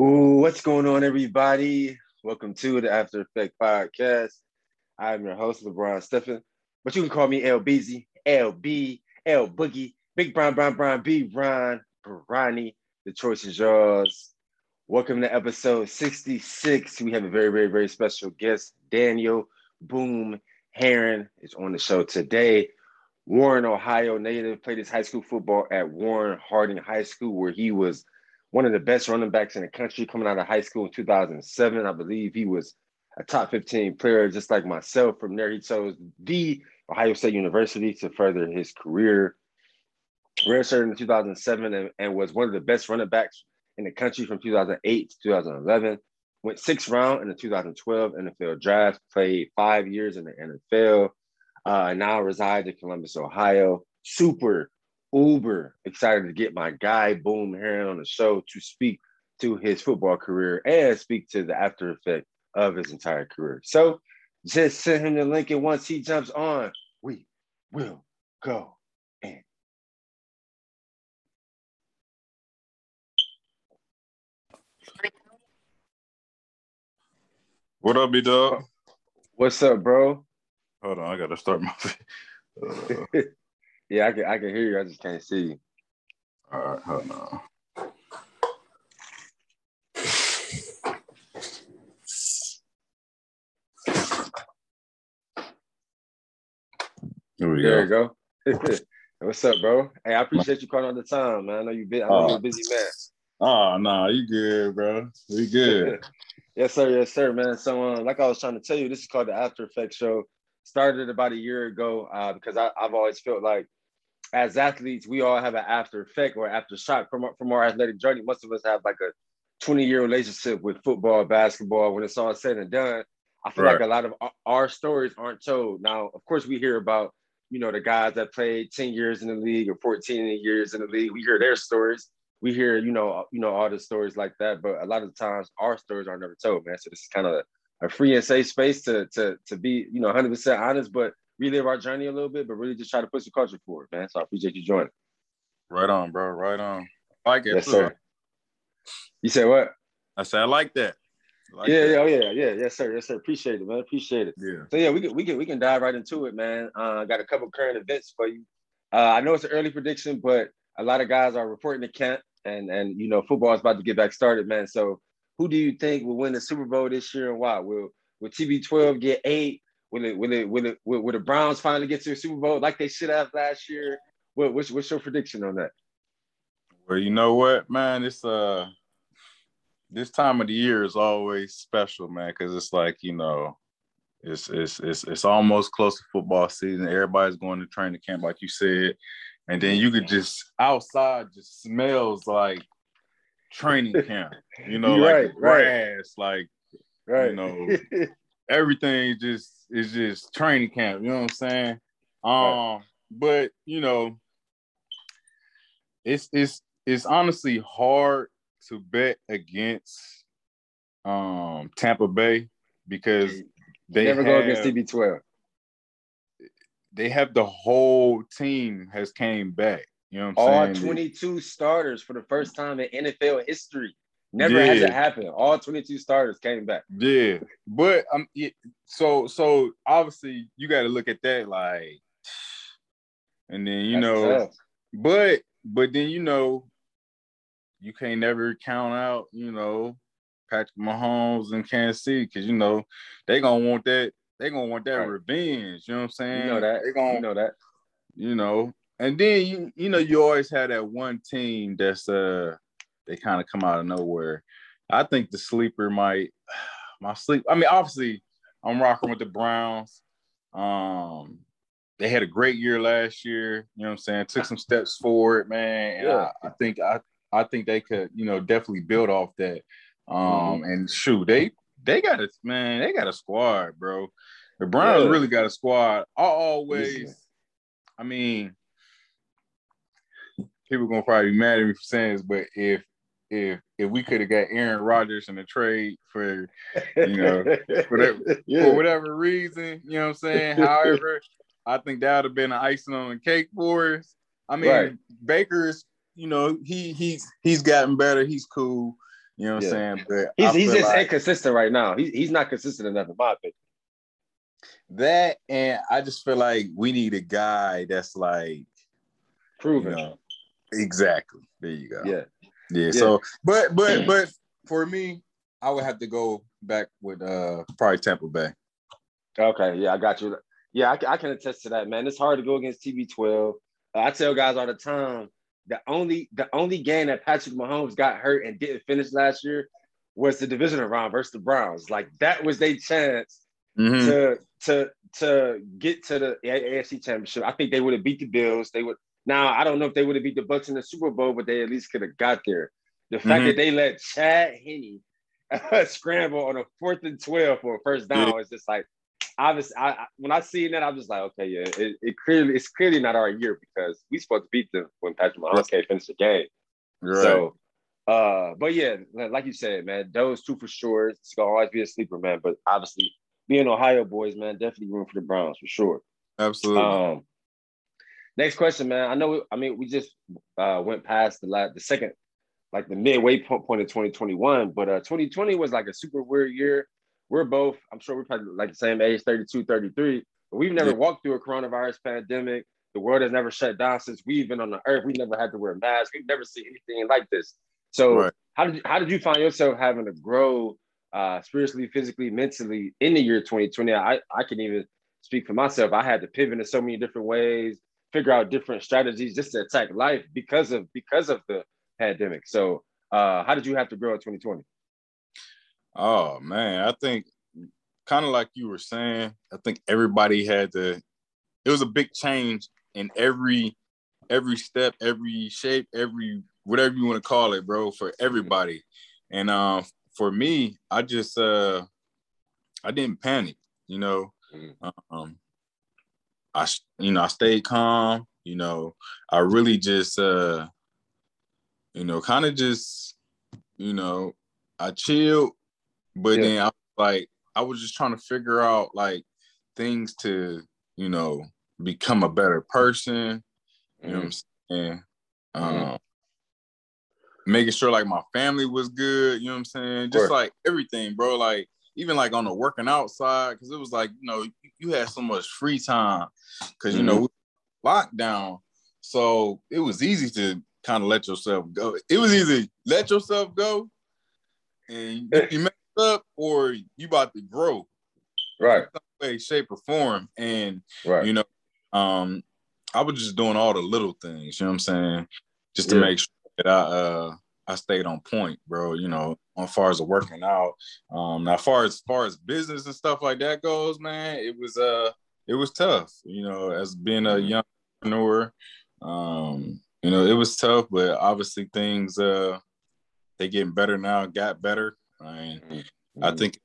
Ooh, what's going on, everybody? Welcome to the After Effect Podcast. I'm your host, LeBron Stephen, but you can call me LBZ, LB, L Boogie, Big Brown, Brown, Brown, B, Ron, Ronnie. The choice is yours. Welcome to episode 66. We have a very, very, very special guest, Daniel Boom Herron is on the show today. Warren, Ohio native, played his high school football at Warren Harding High School, where he was one of the best running backs in the country coming out of high school in 2007. I believe he was a top 15 player, just like myself. From there, he chose the Ohio State University to further his career. Redshirted in 2007 and, and was one of the best running backs in the country from 2008 to 2011. Went sixth round in the 2012 NFL draft, played five years in the NFL, uh, now resides in Columbus, Ohio. Super uber excited to get my guy Boom Herron on the show to speak to his football career and speak to the after effect of his entire career. So just send him the link, and once he jumps on, we will go in. What up, B dog? What's up, bro? Hold on, I gotta start my. Uh, yeah, I can I can hear you. I just can't see you. all right, hold on. Here we There go. you go. What's up, bro? Hey, I appreciate you calling on the time, man. I know you been. I know you're a busy man. Oh no, you good, bro? We good. yes, sir. Yes, sir, man. So, uh, like I was trying to tell you, this is called the After Effects Show. Started about a year ago uh, because I, I've always felt like, as athletes, we all have an after effect or after shock from our, from our athletic journey. Most of us have like a 20 year relationship with football, basketball. When it's all said and done, I feel like a lot of our, stories aren't told. Now, of course, we hear about you know the guys that played 10 years in the league or 14 years in the league. We hear their stories we hear, you know, you know, all the stories like that, but a lot of times our stories are never told, man. So this is kind of a, a free and safe space to to to be, you know, 100 percent honest, but relive our journey a little bit, but really just try to push the culture forward, man. So I appreciate you joining. Right on, bro. Right on. I like it. Yes, too. sir. You said what? I said I like that. I like yeah, that. yeah, oh, yeah, yeah, yes, sir, yes, sir. Appreciate it, man. Appreciate it. yeah. So yeah, we can we can we can dive right into it, man. Uh, got a couple current events for you. Uh, I know it's an early prediction, but a lot of guys are reporting to camp, and and you know football is about to get back started, man. So who do you think will win the Super Bowl this year, and why? Will Will TB12 get eight? Will it Will it Will it Will, will the Browns finally get to the Super Bowl like they should have last year? What, what's what's your prediction on that? Well, you know what, man? It's uh this time of the year is always special, man, because it's like, you know, it's it's it's it's almost close to football season. Everybody's going to training camp, like you said. And then you could just outside just smells like training camp, you know, like right, the right. grass, like Right. You know, everything just is just training camp. You know what I'm saying? Um, Right. but you know, it's it's it's honestly hard to bet against um Tampa Bay because they never go against have- TB12. they have the whole team has came back. You know what All I'm saying? 22 starters for the first time in NFL history. Never has Yeah. it happened. All 22 starters came back. Yeah, but um, so so obviously you got to look at that like, and then you That's know, tough. but but then you know, you can't never count out you know Patrick Mahomes and Kansas City because you know they gonna want that they gonna want that Right. revenge. You know what I'm saying? You know that. they gonna You know that. you know, and then you you know you always have that one team that's uh they kind of come out of nowhere. I think the sleeper might my sleep. I mean, obviously, I'm rocking with the Browns. Um, they had a great year last year. You know what I'm saying? Took some steps forward, man. And Yeah. I, I think I I think they could you know definitely build off that. Um, and shoot, they they got a man, they got a squad, bro. The Browns Yeah. really got a squad. I always, I mean, people gonna probably be mad at me for saying this, but if if if we could have got Aaron Rodgers in a trade for You know, whatever- yeah. for whatever reason, you know what I'm saying? However, I think that would have been an icing on the cake for us. I mean, Right. Baker's, you know, he he's he's gotten better. He's cool. You know what Yeah. I'm saying? But He's he's just like inconsistent right now. He's he's not consistent enough in my opinion. He's not consistent enough in my opinion. that, and I just feel like we need a guy that's like, you Proven. know, exactly. There you go. Yeah. Yeah. Yeah. So, but but but for me, I would have to go back with uh probably Tampa Bay. Okay. Yeah, I got you. Yeah, I, can- I can attest to that, man. It's hard to go against TB12. Uh, I tell guys all the time, the only the only game that Patrick Mahomes got hurt and didn't finish last year was the divisional round versus the Browns. Like that was their chance Mhm. to to to get to the AFC Championship. I think they would have beat the Bills. They would now. I don't know if they would have beat the Bucks in the Super Bowl, but they at least could have got there. The fact Mhm. that they let Chad Henne scramble on a fourth and twelve for a first down is just like obviously. I, I when I seen that, I'm just like, okay, yeah, it, it clearly it's clearly not our year because we supposed to beat them when Patrick Mahomes can't finish the game. Right. So, uh, but yeah, like you said, man, those two for sure. It's gonna always be a sleeper, man. But obviously, being Ohio boys, man, definitely room for the Browns for sure. Absolutely. Um, next question, man. I know. I mean, we just uh went past the last, the second, like the midway point point of 2021, but uh 2020 was like a super weird year. We're both, I'm sure we're probably like the same age, 32, 33, but we've never Yeah. walked through a coronavirus pandemic. The world has never shut down since we've been on the earth. We never had to wear masks. We've never seen anything like this. So Right. how did you, how did you find yourself having to grow uh, spiritually, physically, mentally in the year 2020? I I can even speak for myself. I had to pivot in so many different ways, figure out different strategies just to attack life because of because of the pandemic. So uh, how did you have to grow in 2020? Oh man, I think kind of like you were saying, I think everybody had to it was a big change in every every step, every shape, every whatever you want to call it, bro, for everybody. And um for me, I just uh I didn't panic, you know. Mhm. Um I you know, I stayed calm, you know. I really just uh you know, kind of just you know, I chilled but Yeah. then I was like, I was just trying to figure out like things to, you know, become a better person. You know what I'm saying? Mhm. Um, making sure like my family was good, you know what I'm saying? Just like everything, bro. Like even like on the working outside, because it was like, you know, you, had so much free time because you know, lockdown. So it was easy to kind of let yourself go. It was easy let yourself go and you, you mess up or you about to grow Right, way, shape, or form. And right. you know, um, I was just doing all the little things, you know what I'm saying? Just to Yeah. make sure that I uh I stayed on point, bro. You know, as far as working out. Um now far as far as business and stuff like that goes, man, it was uh it was tough, you know, as being a Mhm. young entrepreneur. Um, you know, it was tough, but obviously things uh they getting better now, got better. I mean, I think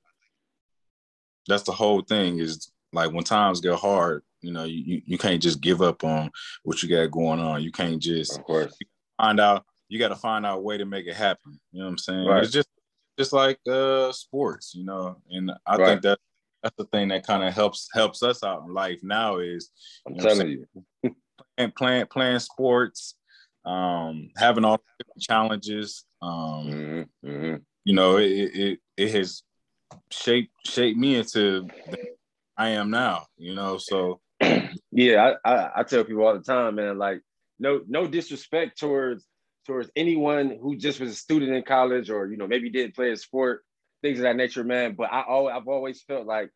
that's the whole thing is like when times get hard, you know, you, you, you can't just give up on what you got going on. You can't just of course. find out, you got to find out a way to make it happen. You know what I'm saying? Right. It's just, just like uh sports, you know, and I Right. think that that's the thing that kind of helps, helps us out in life now is I'm you know I'm telling you. playing, playing, playing sports, um, having all the different challenges, um, Mhm, mhm. you know, it, it, it has shaped, shaped me into I am now, you know, so yeah, I, I I tell people all the time, man. Like, no no disrespect towards towards anyone who just was a student in college or you know maybe didn't play a sport, things of that nature, man. But I always, I've always felt like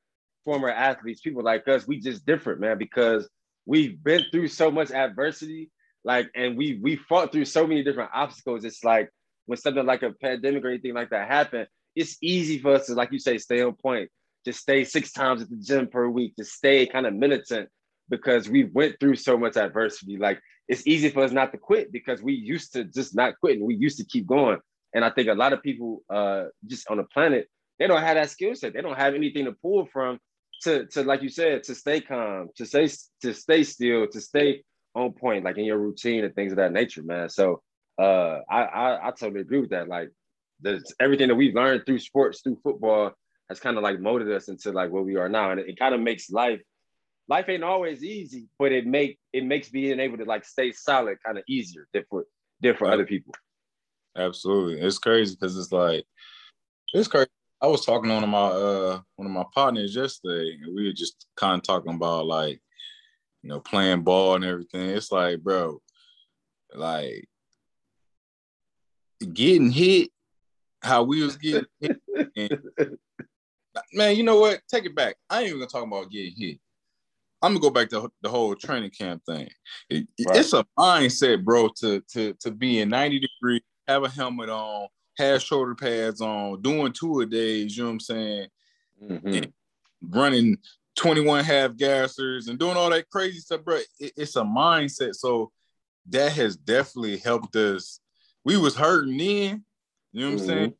former athletes, people like us, we just different, man, because we've been through so much adversity, like, and we we fought through so many different obstacles. It's like when something like a pandemic or anything like that happened, it's easy for us to, like you say, stay on point, just stay six times at the gym per week, to stay kind of militant because we went through so much adversity. Like it's easy for us not to quit because we used to just not quitting. We used to keep going. And I think a lot of people uh, just on the planet, they don't have that skill set. They don't have anything to pull from to, to like you said, to stay calm, to stay to stay still, to stay on point, like in your routine and things of that nature, man. So uh, I, I I totally agree with that. Like the everything that we've learned through sports, through football, has kind of like molded us into like where we are now, and it, it kind of makes life life ain't always easy, but it make it makes being able to like stay solid kind of easier than for than for other people. Absolutely, it's crazy because it's like it's crazy. I was talking to one of my uh one of my partners yesterday, and we were just kind of talking about like you know playing ball and everything. It's like, bro, like getting hit, how we was getting hit. And, man, you know what? Take it back. I ain't even gonna talk about getting hit. I'm gonna go back to the whole training camp thing. It, right. It's a mindset, bro, to to to be in 90 degrees, have a helmet on, have shoulder pads on, doing two a days. You know what I'm saying? Mm-hmm. Running 21 half gassers and doing all that crazy stuff, bro. It, it's a mindset. So that has definitely helped us. We was hurting then. You know what mm-hmm. I'm saying?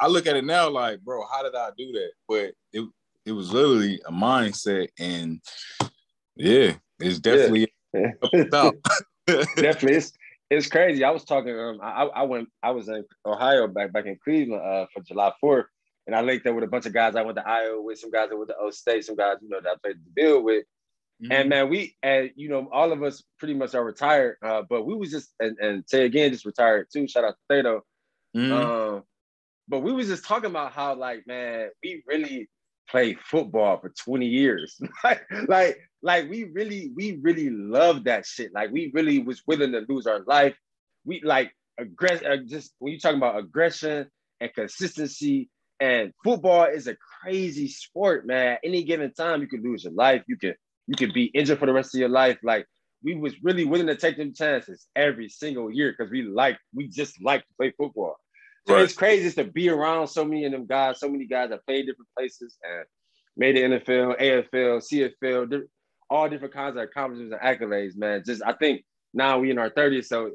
I look at it now like, bro, how did I do that? But it it was literally a mindset, and yeah, it's definitely yeah. definitely it's it's crazy. I was talking. Um, I, I went. I was in Ohio back back in Cleveland uh, for July Fourth, and I linked up with a bunch of guys. I went to Iowa with some guys that went to O State, some guys you know that I played the bill with. Mm-hmm. And man, we and you know all of us pretty much are retired, uh, but we was just and, and say again just retired too. Shout out to Thedo. Mm-hmm. Um, but we was just talking about how like man, we really played football for 20 years. like, like, we really, we really love that shit. Like we really was willing to lose our life. We like aggress uh, just when you talking about aggression and consistency and football is a crazy sport, man. Any given time you could lose your life. You could you could be injured for the rest of your life. Like we was really willing to take them chances every single year because we like we just like to play football. So right. it's crazy to be around so many of them guys, so many guys that played different places and made the NFL, AFL, CFL, all different kinds of accomplishments and accolades, man. Just I think now we in our 30s, so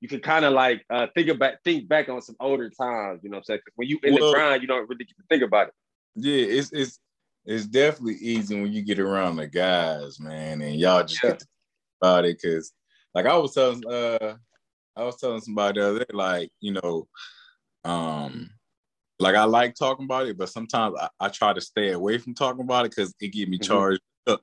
you can kind of like uh, think about think back on some older times, you know what I'm saying? When you in well, the grind, you don't really get to think about it. Yeah, it's it's it's definitely easy when you get around the guys, man, and y'all just yeah. get to about it because like I was telling uh I was telling somebody the other day, like, you know, um, like I like talking about it, but sometimes I, I try to stay away from talking about it because it get me mm-hmm. charged up.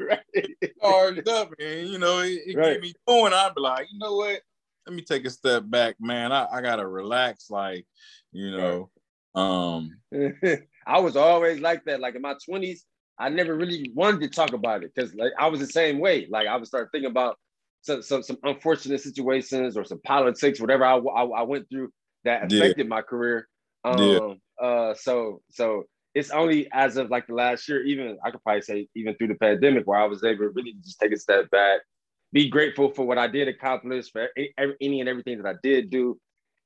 right. Charged up, and you know, it, it right. get me going. I'd be like, you know what? Let me take a step back, man. I, I gotta relax, like, you know. Um I was always like that. Like in my 20s, I never really wanted to talk about it because like I was the same way. Like I would start thinking about some, some, some unfortunate situations or some politics, whatever I, I, I went through that affected yeah. my career. Um, yeah. uh, so so it's only as of like the last year, even I could probably say even through the pandemic, where I was able to really just take a step back, be grateful for what I did accomplish, for any and everything that I did do,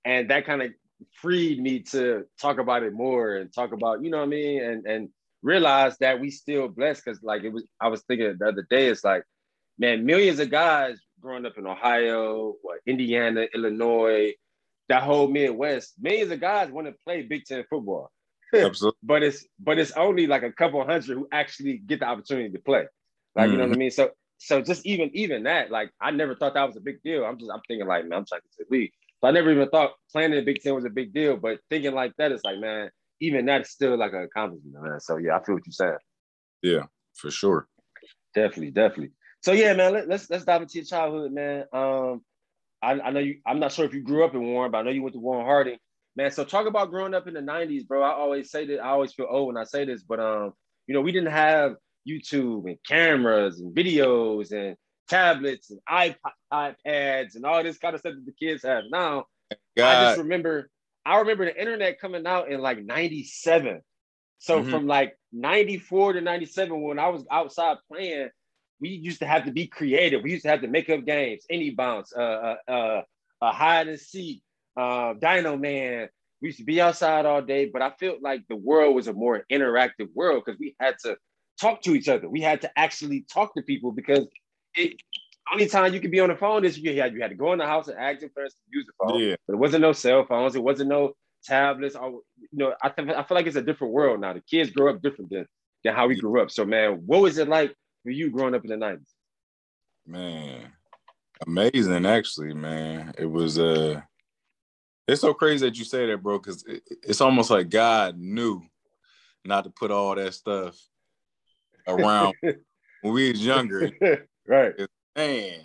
and that kind of freed me to talk about it more and talk about you know what I mean, and and realize that we still blessed because like it was I was thinking the other day, it's like man, millions of guys growing up in Ohio, what, Indiana, Illinois, that whole Midwest, millions of guys want to play Big Ten football. Absolutely. but it's but it's only like a couple hundred who actually get the opportunity to play. Like mm-hmm. you know what I mm-hmm. mean? So so just even even that, like I never thought that was a big deal. I'm just I'm thinking like man, I'm trying to league. So I never even thought playing in the Big Ten was a big deal. But thinking like that, it's like man, even that is still like an accomplishment, man. So yeah, I feel what you're saying. Yeah, for sure. Definitely, definitely. So yeah, man, let, us let's, let's dive into your childhood, man. Um, I, I know you. I'm not sure if you grew up in Warren, but I know you went to Warren Harding, man. So talk about growing up in the '90s, bro. I always say that. I always feel old when I say this, but um, you know, we didn't have YouTube and cameras and videos and tablets and iPod, iPads and all this kind of stuff that the kids have now. God. I just remember, I remember the internet coming out in like '97. So mm-hmm. from like '94 to '97, when I was outside playing we used to have to be creative. We used to have to make up games, any bounce, uh, uh, uh, uh hide and seek, uh, Dino Man. We used to be outside all day, but I felt like the world was a more interactive world because we had to talk to each other. We had to actually talk to people because it, only time you could be on the phone is you had you had to go in the house and ask your parents to use the phone. Yeah. But it wasn't no cell phones. It wasn't no tablets. Or, you know, I, th- I feel like it's a different world now. The kids grow up different than, than how we grew up. So man, what was it like for you growing up in the 90s? Man, amazing actually, man. It was uh it's so crazy that you say that, bro, because it, it's almost like God knew not to put all that stuff around when we was younger. right. Man,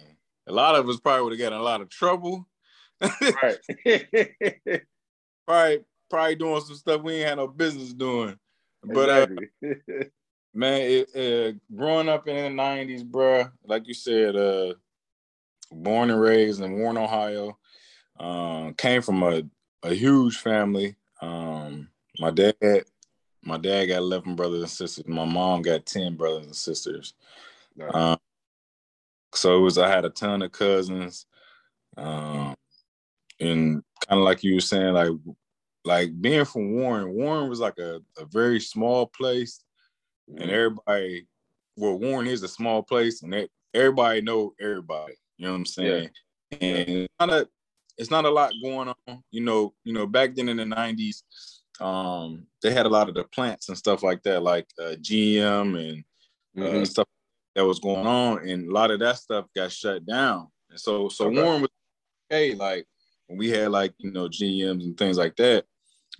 a lot of us probably would have gotten a lot of trouble. right. probably probably doing some stuff we ain't had no business doing. But exactly. uh, man, it, uh, growing up in the '90s, bro, like you said, uh, born and raised in Warren, Ohio, uh, came from a, a huge family. Um, my dad, my dad got 11 brothers and sisters. My mom got 10 brothers and sisters. Nice. Um, so it was I had a ton of cousins, um, and kind of like you were saying, like like being from Warren. Warren was like a, a very small place, mm-hmm. and everybody. Well, Warren is a small place, and they, everybody know everybody. You know what I'm saying? Yeah. And yeah. Not a, it's not a lot going on. You know, you know, back then in the '90s, um, they had a lot of the plants and stuff like that, like uh, GM and uh, mm-hmm. stuff that was going on, and a lot of that stuff got shut down. And so, so okay. Warren was okay, like when we had like you know GMs and things like that.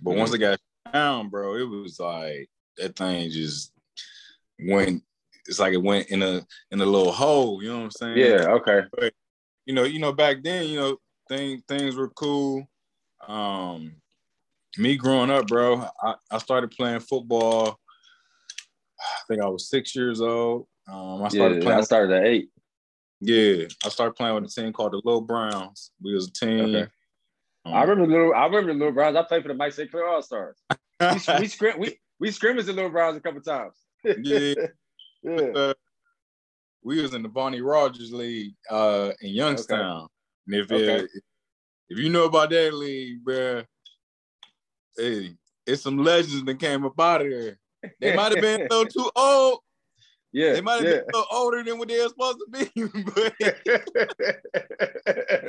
But mm-hmm. once it got down, bro, it was like that thing just went. It's like it went in a in a little hole. You know what I'm saying? Yeah. Okay. But you know, you know, back then, you know, things things were cool. Um, me growing up, bro, I, I started playing football. I think I was six years old. Um, I started yeah, playing. I started at eight. Yeah, I started playing with a team called the Little Browns. We was a team. Okay. Um, I remember little. I remember the Little Browns. I played for the Mike St. Clair All Stars. we we, scrim, we we scrimmaged the Little Browns a couple times. Yeah, yeah. Uh, we was in the Barney Rogers League uh, in Youngstown. Okay. And if okay. it, if you know about that league, bro, hey, it's some legends that came up out of there. They might have been a little too old, yeah, they might have yeah. been a little older than what they were supposed to be, but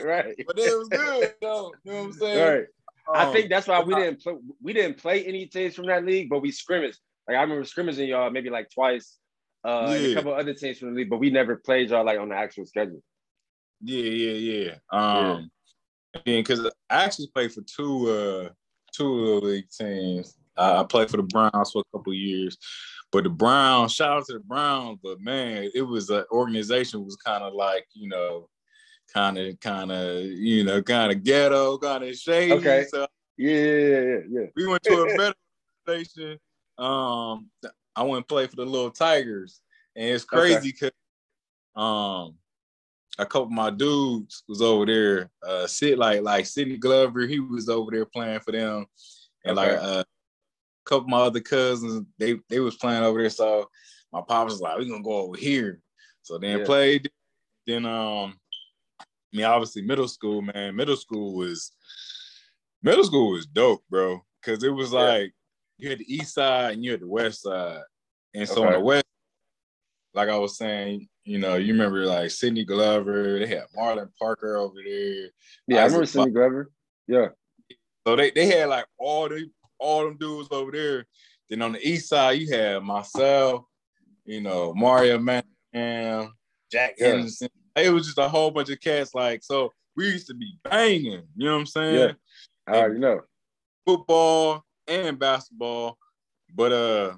right. But it was good, though. You know what I'm saying? Right. Um, I think that's why we didn't play. We didn't play any teams from that league, but we scrimmaged. Like I remember scrimmaging y'all maybe like twice, uh, yeah. a couple other teams from the league, but we never played y'all like on the actual schedule. Yeah, yeah, yeah. Um, yeah. because I actually played for two, uh, two of the league teams. I played for the Browns for a couple years. But the Browns, shout out to the Browns, but man, it was an organization was kind of like, you know, kind of, kind of, you know, kind of ghetto, kind of shady. Okay. So yeah, yeah, yeah, We went to a better station. Um, I went and played for the little Tigers, and it's crazy because okay. um, a couple of my dudes was over there. Uh, sit like like Sidney Glover, he was over there playing for them, and okay. like uh, couple of my other cousins, they they was playing over there. So my pops was like, "We gonna go over here." So then yeah. played. Then um, I mean, obviously middle school, man. Middle school was middle school was dope, bro. Cause it was like you had the east side and you had the west side. And so okay. on the west, like I was saying, you know, you remember like Sidney Glover, they had Marlon Parker over there. Yeah, Isaac I remember Sidney Glover. Yeah. So they, they had like all the all them dudes over there. Then on the east side, you had myself, you know, Mario Manningham, Jack yeah. Henderson. It was just a whole bunch of cats. Like, so we used to be banging, you know what I'm saying? Yeah. I already know. Football and basketball. But uh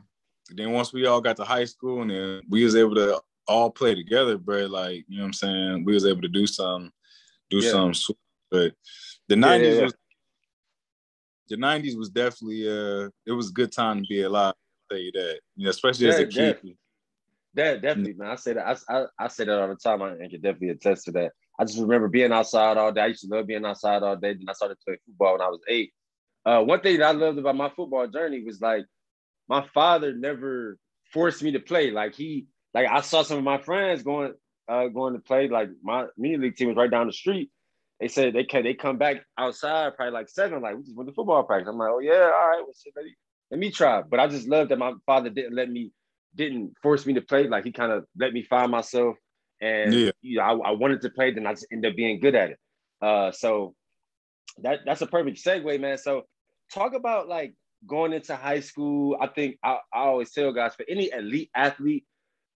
then once we all got to high school and then we was able to all play together, bro. Like, you know what I'm saying? We was able to do some, do yeah. some but the 90s yeah, was the '90s was definitely uh, it was a good time to be alive. I'll tell you that, you know, especially yeah, as a kid. That definitely, man. I say that. I, I, I say that all the time. I can definitely attest to that. I just remember being outside all day. I used to love being outside all day. Then I started playing football when I was eight. Uh, one thing that I loved about my football journey was like my father never forced me to play. Like he, like I saw some of my friends going, uh, going to play. Like my mini league team was right down the street, they said they can they come back outside probably like seven, like we just went to football practice. I'm like, oh yeah, all right, well, shit, let, me, let me try. But I just love that my father didn't let me, didn't force me to play. Like he kind of let me find myself, and yeah. you know, I, I, wanted to play, then I just ended up being good at it. Uh, so that that's a perfect segue, man. So talk about like going into high school. I think I, I always tell guys for any elite athlete,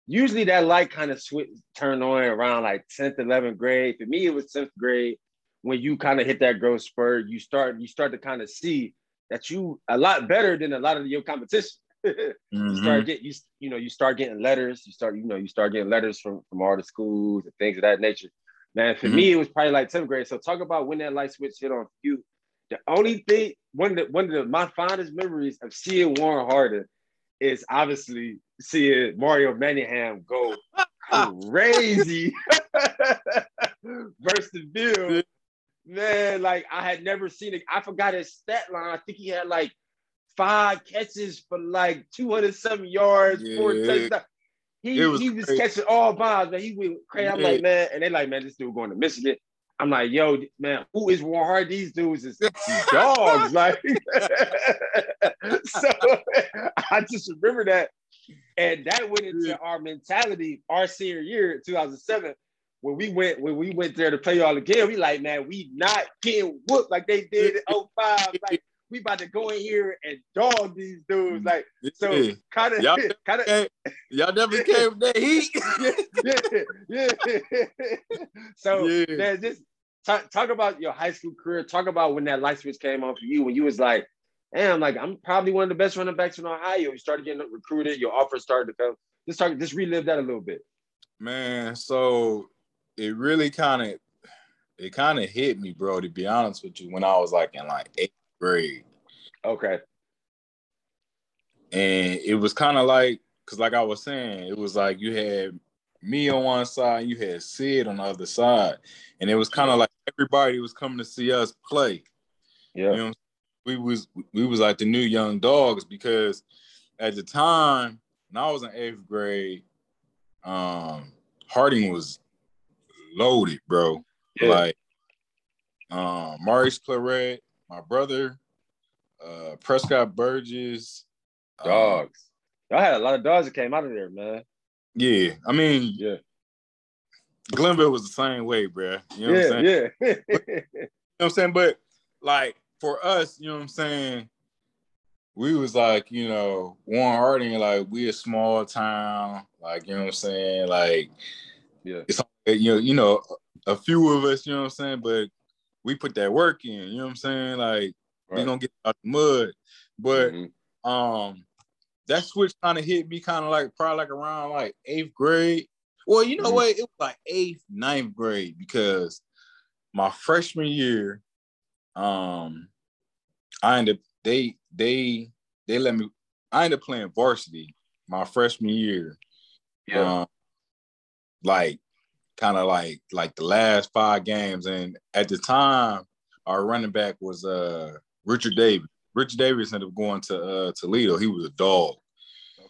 usually that light kind of switch turned on around like 10th, 11th grade. For me, it was 10th grade when you kind of hit that growth spurt, you start you start to kind of see that you a lot better than a lot of your competition. mm-hmm. You start get you you know you start getting letters. You start you know you start getting letters from from all the schools and things of that nature. Man, for mm-hmm. me, it was probably like 10th grade. So talk about when that light switch hit on you. The only thing, one of the, one of the, my fondest memories of seeing Warren Harding is obviously seeing Mario Manningham go crazy versus the field. Man, like I had never seen it. I forgot his stat line. I think he had like five catches for like 207 yards, yeah. four touchdowns. He was, he was catching all bombs, man. He went crazy. I'm like, man, and they like, man, this dude going to Michigan. I'm like, yo, man, who is Hard? These dudes is dogs. like, so I just remember that. And that went into our mentality our senior year, 2007, when we went when we went there to play y'all again. We like, man, we not getting whooped like they did in 05. Like, we about to go in here and dog these dudes. Like, so kind of, kind of, y'all never came that heat. yeah, yeah. so yeah. man, just talk, talk about your high school career. Talk about when that light switch came on for you. When you was like, damn, like I'm probably one of the best running backs in Ohio. You started getting recruited. Your offers started to come. Just talk, just relive that a little bit. Man, so it really kind of it kind of hit me, bro. To be honest with you, when I was like in like eighth grade. Okay. And it was kind of like, cause like I was saying, it was like you had me on one side, you had Sid on the other side, and it was kind of like everybody was coming to see us play. Yeah. You know, we was we was like the new young dogs because at the time when I was in eighth grade, um, Harding was loaded, bro. Yeah. Like um Maurice Clarett, my brother, uh, Prescott Burgess. Um, dogs. Y'all had a lot of dogs that came out of there, man. Yeah. I mean, yeah. Glenville was the same way, bro. You know yeah, what I'm saying? Yeah. but, you know what I'm saying? But like for us, you know what I'm saying? We was like, you know, Warren Harding, like we a small town, like you know what I'm saying? Like, yeah, it's you know, you know, a few of us, you know what I'm saying, but we put that work in, you know what I'm saying? Like right. we gonna get out of the mud. But mm-hmm. um that switch kind of hit me kind of like probably like around like eighth grade. Well, you know mm-hmm. what? It was like eighth, ninth grade because my freshman year, um, I ended up they they they let me I ended up playing varsity my freshman year. Yeah. Um, like kind of like like the last five games. And at the time, our running back was uh Richard Davis. Richard Davis ended up going to uh, Toledo. He was a dog.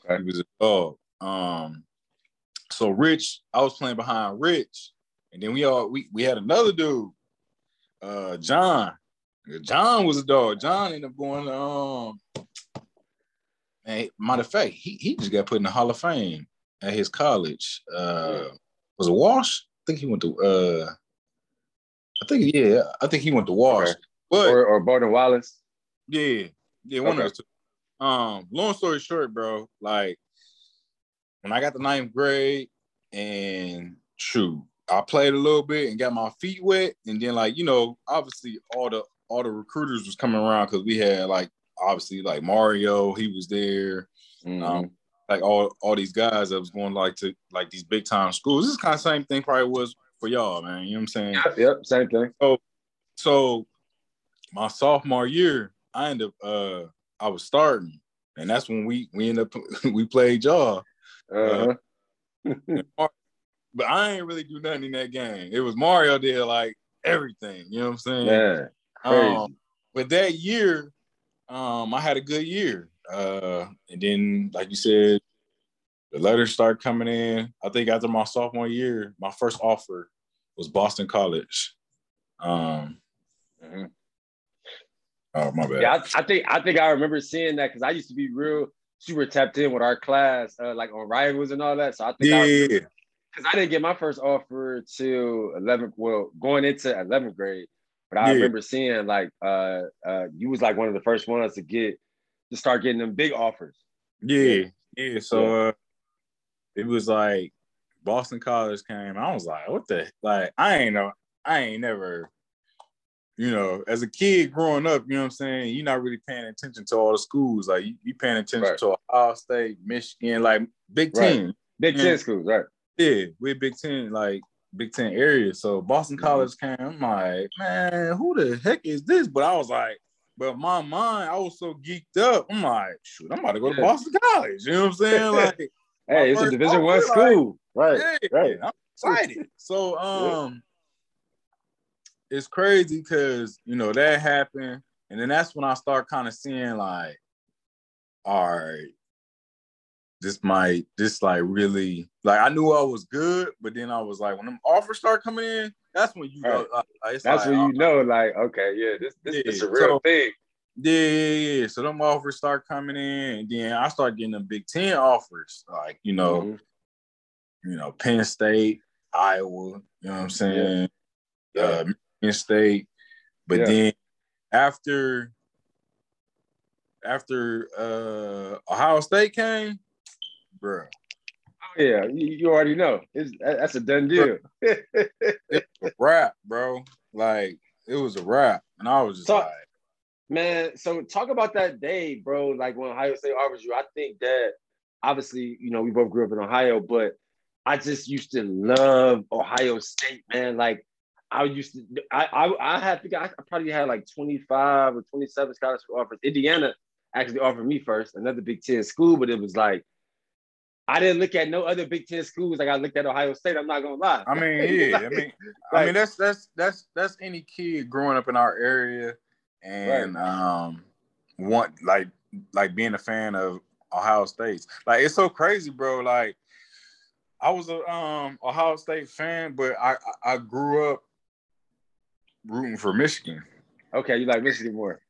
Okay. He was a dog. Um, so Rich, I was playing behind Rich, and then we all we we had another dude, uh, John. John was a dog. John ended up going to um and matter of fact, he, he just got put in the Hall of Fame at his college. Uh was it Walsh? I think he went to uh I think yeah, I think he went to Wash. Okay. But or, or Baldwin Wallace. Yeah, yeah, one okay. of those two. Um, long story short, bro, like when I got the ninth grade and shoot, I played a little bit and got my feet wet, and then like you know, obviously all the all the recruiters was coming around because we had like obviously like Mario, he was there. Mm-hmm. Um, like all all these guys that was going like to like these big time schools. This is kind of same thing probably was for y'all, man. You know what I'm saying? Yep, yep same thing. So so my sophomore year, I ended up uh I was starting, and that's when we we ended up we played y'all. Uh-huh. Uh, but I ain't really do nothing in that game. It was Mario did like everything. You know what I'm saying? Yeah. Crazy. Um, but that year, um, I had a good year. Uh, and then, like you said, the letters start coming in. I think after my sophomore year, my first offer was Boston College. Um, mm-hmm. Oh my bad. Yeah, I, I, think I think I remember seeing that because I used to be real super tapped in with our class, uh, like on rivals and all that. So I think yeah, because I, I, didn't get my first offer to 11th, well, going into 11th grade, but I yeah. remember seeing like uh, uh, you was like one of the first ones to get to start getting them big offers. Yeah, yeah. So uh, it was like Boston College came. I was like, what the like? I ain't know. I ain't never you know, as a kid growing up, you know what I'm saying, you're not really paying attention to all the schools. Like you, you paying attention right. to Ohio State, Michigan, like Big Ten. Right. Big Ten schools, right. Yeah, we're Big Ten. Like Big Ten area. So Boston mm-hmm. College came. I'm like, man, who the heck is this? But I was like, but my mind, I was so geeked up. I'm like, shoot, I'm about to go to Boston College. You know what I'm saying? Like, hey, it's a Division One school, like, right? Hey, right. I'm excited. so, um. It's crazy because you know that happened, and then that's when I start kind of seeing like, all right, this might this like really like I knew I was good, but then I was like when them offers start coming in, that's when you right. know like, that's like, when you know like okay yeah this this, yeah. this is a real so, thing. Yeah, yeah, yeah. So them offers start coming in, and then I start getting the Big Ten offers, like you know, mm-hmm. you know, Penn State, Iowa. You know what I'm saying? Yeah. Uh, Penn State, but yeah. then after after uh Ohio State came, bro. Oh yeah, you, you already know. It's, that's a done deal. it's a wrap, bro. Like it was a wrap, and I was just like, man. So talk about that day, bro. Like when Ohio State offers you, I think that obviously, you know, we both grew up in Ohio, but I just used to love Ohio State, man. Like I used to, I I, I had to, I probably had like 25 or 27 scholarship offers. Indiana actually offered me first, another Big Ten school, but it was like I didn't look at no other Big Ten schools like I looked at Ohio State. I'm not gonna lie. I mean, yeah, like, I mean, like, I mean that's that's that's that's any kid growing up in our area and right. um want like like being a fan of Ohio State. Like it's so crazy, bro. Like I was a um Ohio State fan, but I I grew up rooting for Michigan. Okay, you like Michigan more.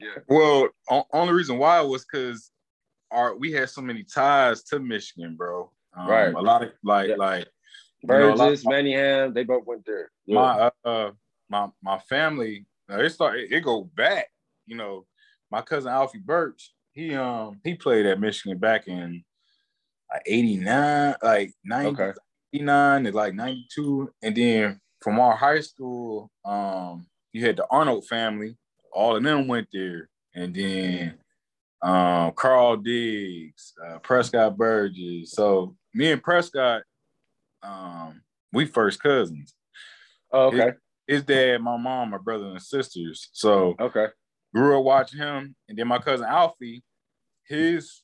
Yeah. Well, o- only reason why was because our we had so many ties to Michigan, bro. Um, right. A lot of like yeah. like Burgess, you know, Manningham, they both went there. Yeah. My uh my my family, uh, it start it, it go back. You know, my cousin Alfie Birch, he um he played at Michigan back in like 89, like 90, okay. 89 and like 92. And then from our high school, um, you had the Arnold family, all of them went there. And then um, Carl Diggs, uh, Prescott Burgess. So me and Prescott, um, we first cousins. Oh, okay. His, his, dad, my mom, my brother and sisters. So okay, grew up watching him, and then my cousin Alfie, his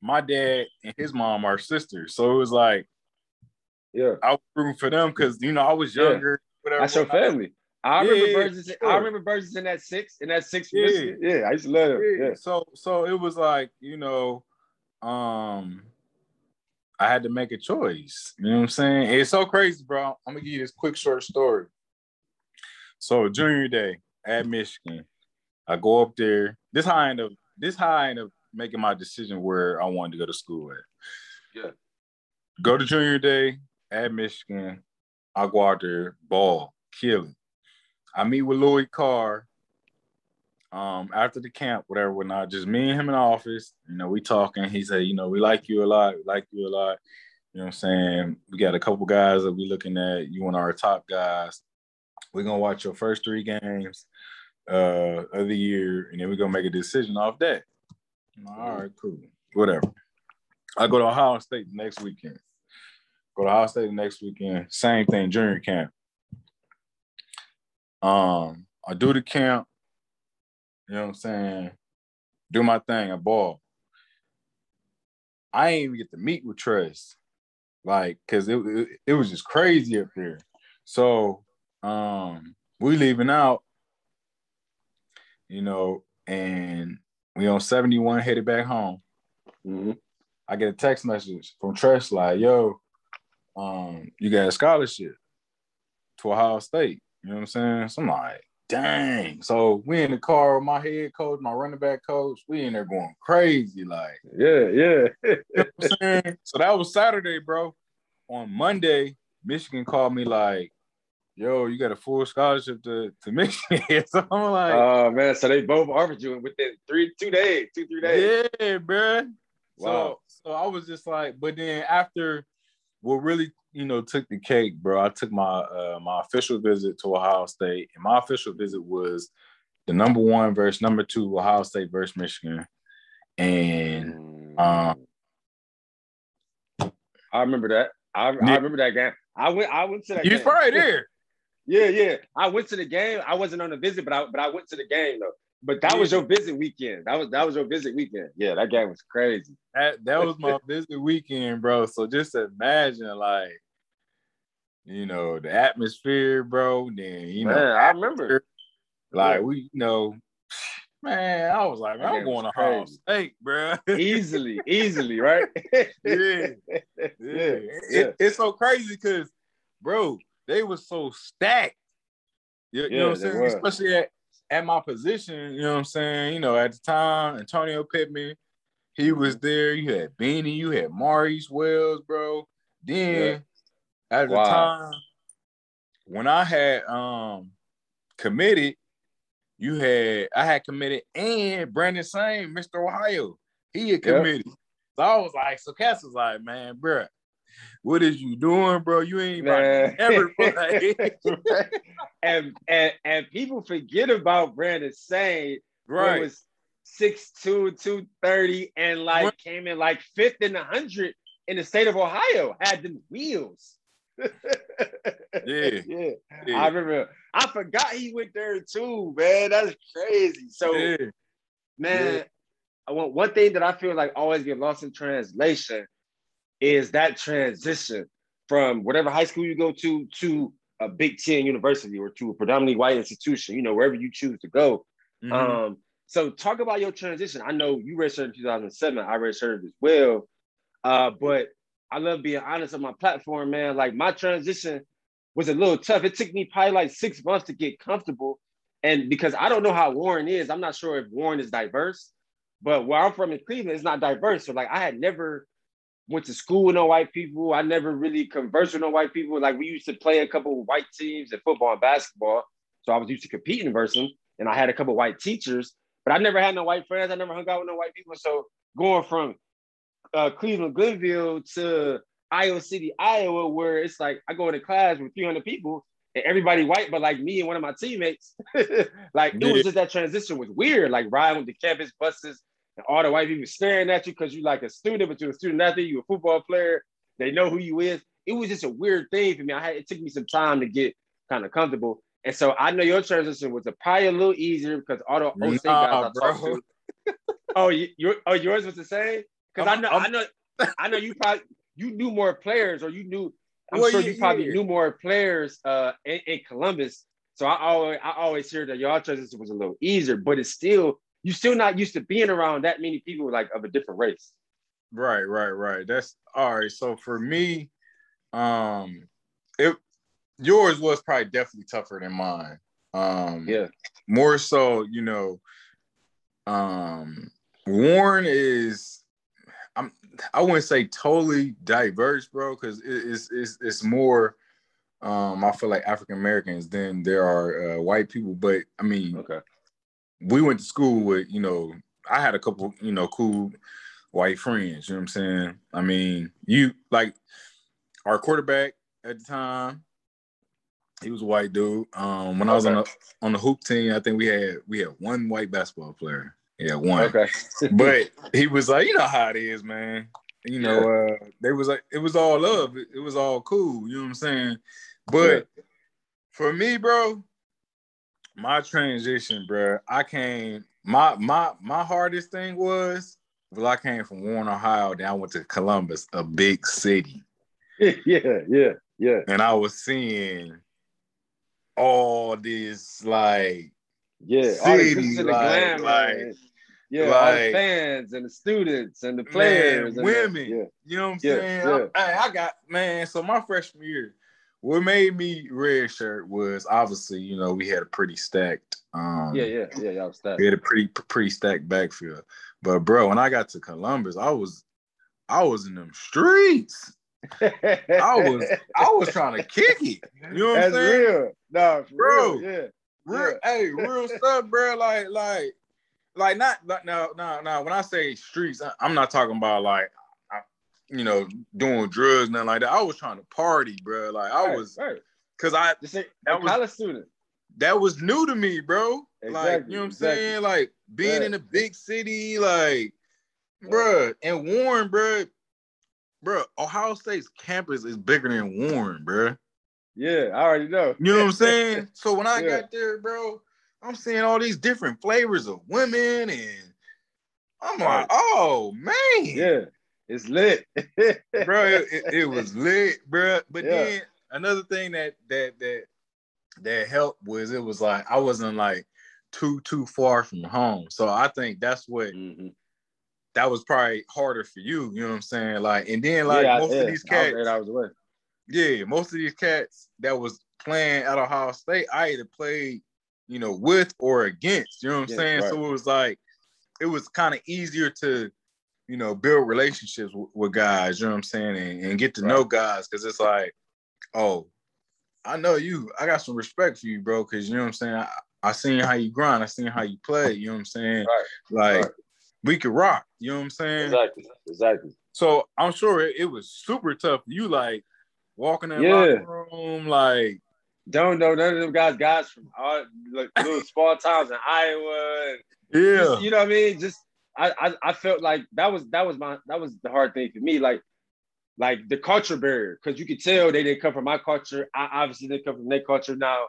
my dad and his mom are sisters. So it was like, yeah, I was rooting for them because you know I was younger. Yeah. Whatever. That's your family. I remember yeah, Burgess. Sure. I remember Burgess in that six, in that six. Yeah, yeah. I used to love him. Yeah. So, so it was like you know, um, I had to make a choice. You know what I'm saying? It's so crazy, bro. I'm gonna give you this quick short story. So junior day at Michigan, I go up there. This high I end up. This high I end up making my decision where I wanted to go to school at. Yeah. Go to junior day at Michigan. I ball, killing. I meet with Lloyd Carr um, after the camp, whatever, whatnot. Just me and him in the office. You know, we talking. He said, you know, we like you a lot. We like you a lot. You know what I'm saying? We got a couple guys that we looking at. You one of our top guys. We're gonna watch your first three games uh, of the year, and then we're gonna make a decision off that. All right, cool. Whatever. I go to Ohio State next weekend. Go to Ohio State the next weekend. Same thing, junior camp. Um, I do the camp, you know what I'm saying? Do my thing, I ball. I ain't even get to meet with Tress, like, cause it, it, it was just crazy up there. So um we leaving out, you know, and we on 71 headed back home. Mm-hmm. I get a text message from Tress like, yo, um, you got a scholarship to Ohio State. You know what I'm saying? So I'm like, dang. So we in the car with my head coach, my running back coach. We in there going crazy, like yeah, yeah. you know what I'm saying? So that was Saturday, bro. On Monday, Michigan called me like, yo, you got a full scholarship to, to Michigan. so I'm like, oh man, so they both offered you within three, two days, two, three days. Yeah, bro. Wow. So, so I was just like, but then after what really you know took the cake, bro. I took my uh, my official visit to Ohio State, and my official visit was the number one versus number two Ohio State versus Michigan, and um, I remember that. I. I remember that game. I went. I went to that. You probably there. Yeah, yeah. I went to the game. I wasn't on a visit, but I but I went to the game though. But that was your visit weekend. That was that was your visit weekend. Yeah, that game was crazy. That that was my visit weekend, bro. So just imagine like, you know, the atmosphere, bro. Then you know, I remember. like Yeah. we, you know, man, I was like, man, I'm going to crazy. State, bro. easily, easily, right? Yeah. yeah, Yeah, yeah. It, it's so crazy because, bro, they were so stacked. You, you Yeah, know what I'm saying? were. Especially at, at my position, you know what I'm saying? You know, at the time, Antonio Pittman, he was there. You had Beanie, you had Maurice Wells, bro. Then at the time, when I had um committed, you had I had committed and Brandon Saine, Mr. Ohio, he had Yep. committed. So I was like, so Cass was like, man, bro, what is you doing, bro? You ain't Man. ever play. and, and and people forget about Brandon Saine, right. was 6'2", 230, and like Right. came in like fifth in the hundred in the state of Ohio, had them wheels. Yeah. yeah. Yeah. I remember. I forgot he went there too, man. That's crazy. So, yeah. man. I want one thing that I feel like always get lost in translation is that transition from whatever high school you go to to a Big Ten university or to a predominantly white institution. You know, wherever you choose to go. Mhm. Um, so talk about your transition. I know you redshirted in 2007. I redshirted as well. Uh, but I love being honest on my platform, man. Like my transition was a little tough. It took me probably like six months to get comfortable. And because I don't know how Warren is, I'm not sure if Warren is diverse. But where I'm from in Cleveland, it's not diverse. So like I had never went to school with no white people. I never really conversed with no white people. Like we used to play a couple of white teams in football and basketball. So I was used to competing versus them. And I had a couple of white teachers, but I never had no white friends. I never hung out with no white people. So going from uh, Cleveland, Glenville to Iowa City, Iowa, where it's like I go into class with 300 people and everybody white, but like me and one of my teammates, like it was just that transition was weird. Like riding with the campus buses and all the white people staring at you because you're like a student, but you're a student athlete, you're a football player. They know who you is. It was just a weird thing for me. I had it took me some time to get kind of comfortable. And so I know your transition was a, probably a little easier because all the O State Nah, guys I talked to. Oh, you, your oh yours was the same? Because I know I'm- I know I know you probably you knew more players or you knew I'm Well, sure yeah, you probably yeah. knew more players uh in, in Columbus. So I always I always hear that your transition was a little easier, but it's still you still not used to being around that many people like of a different race. Right, right, right. That's all right. So for me, um, it yours was probably definitely tougher than mine. Um, Yeah. more so, you know, um, Warren is, I'm, I wouldn't say totally diverse, bro, because it, it's it's it's more. Um, I feel like African Americans than there are uh, white people, but I mean, Okay. We went to school with, you know, I had a couple, you know, cool white friends, you know what I'm saying? I mean, you like our quarterback at the time, he was a white dude. Um, when I was on the on the hoop team, I think we had we had one white basketball player. Yeah, one. Okay. But he was like, you know how it is, man. You know, uh, they was like, it was all love. It, it was all cool. You know what I'm saying? But for me, bro, my transition, bro, I came. My my my hardest thing was, well, I came from Warren, Ohio. Then I went to Columbus, a big city, yeah, yeah, yeah. and I was seeing all this like Yeah. All the City, the like- like- and- yeah, all the fans and the students and the players, man, and the- women. yeah. You know what I'm Yeah, saying? yeah. I- I got man. So my freshman year, what made me red shirt was obviously you know we had a pretty stacked. Um, Yeah, yeah, yeah, y'all stacked. We had a pretty pretty stacked backfield. But bro, when I got to Columbus, I was I was in them streets. I was I was trying to kick it. You know what That's I'm saying? real. No, for Bro. real. Yeah. Real, hey, real stuff, bro. Like, like, like not, no, no, no. When I say streets, I, I'm not talking about like, you know, doing drugs, nothing like that. I was trying to party, bro. Like, I Right, was, right. cause I That was- college student. that was new to me, bro. like, Exactly, you know what I'm saying? Like being Yeah. in a big city, like, bruh, and Warren, bruh, bro, Ohio State's campus is bigger than Warren, bro. Yeah, I already know. You know what I'm saying? so when I yeah. got there, bro, I'm seeing all these different flavors of women, and I'm like, oh man, yeah, it's lit, bro. It, it, it, was lit, bro. But yeah. then another thing that that that that helped was it was like I wasn't like too too far from home, so I think that's what. Mm-hmm that was probably harder for you. You know what I'm saying? Like, and then like yeah, most yeah. of these cats, I was away. Yeah, most of these cats that was playing at Ohio State, I either played, you know, with or against. You know what I'm saying? Right. So it was like, it was kind of easier to, you know, build relationships w- with guys. You know what I'm saying? And, and get to right. know guys because it's like, oh, I know you. I got some respect for you, bro. Because you know what I'm saying. I, I seen how you grind. I seen how you play. You know what I'm saying? Right. Like we could rock. You know what I'm saying? Exactly. Exactly. So I'm sure it, it was super tough. You like walking in yeah. locker room, like don't know none of them guys, guys from all, like little small towns in Iowa. yeah, just, you know what I mean. Just I, I I felt like that was that was my that was the hard thing for me. Like like the culture barrier, because you could tell they didn't come from my culture. I obviously didn't come from their culture. Now,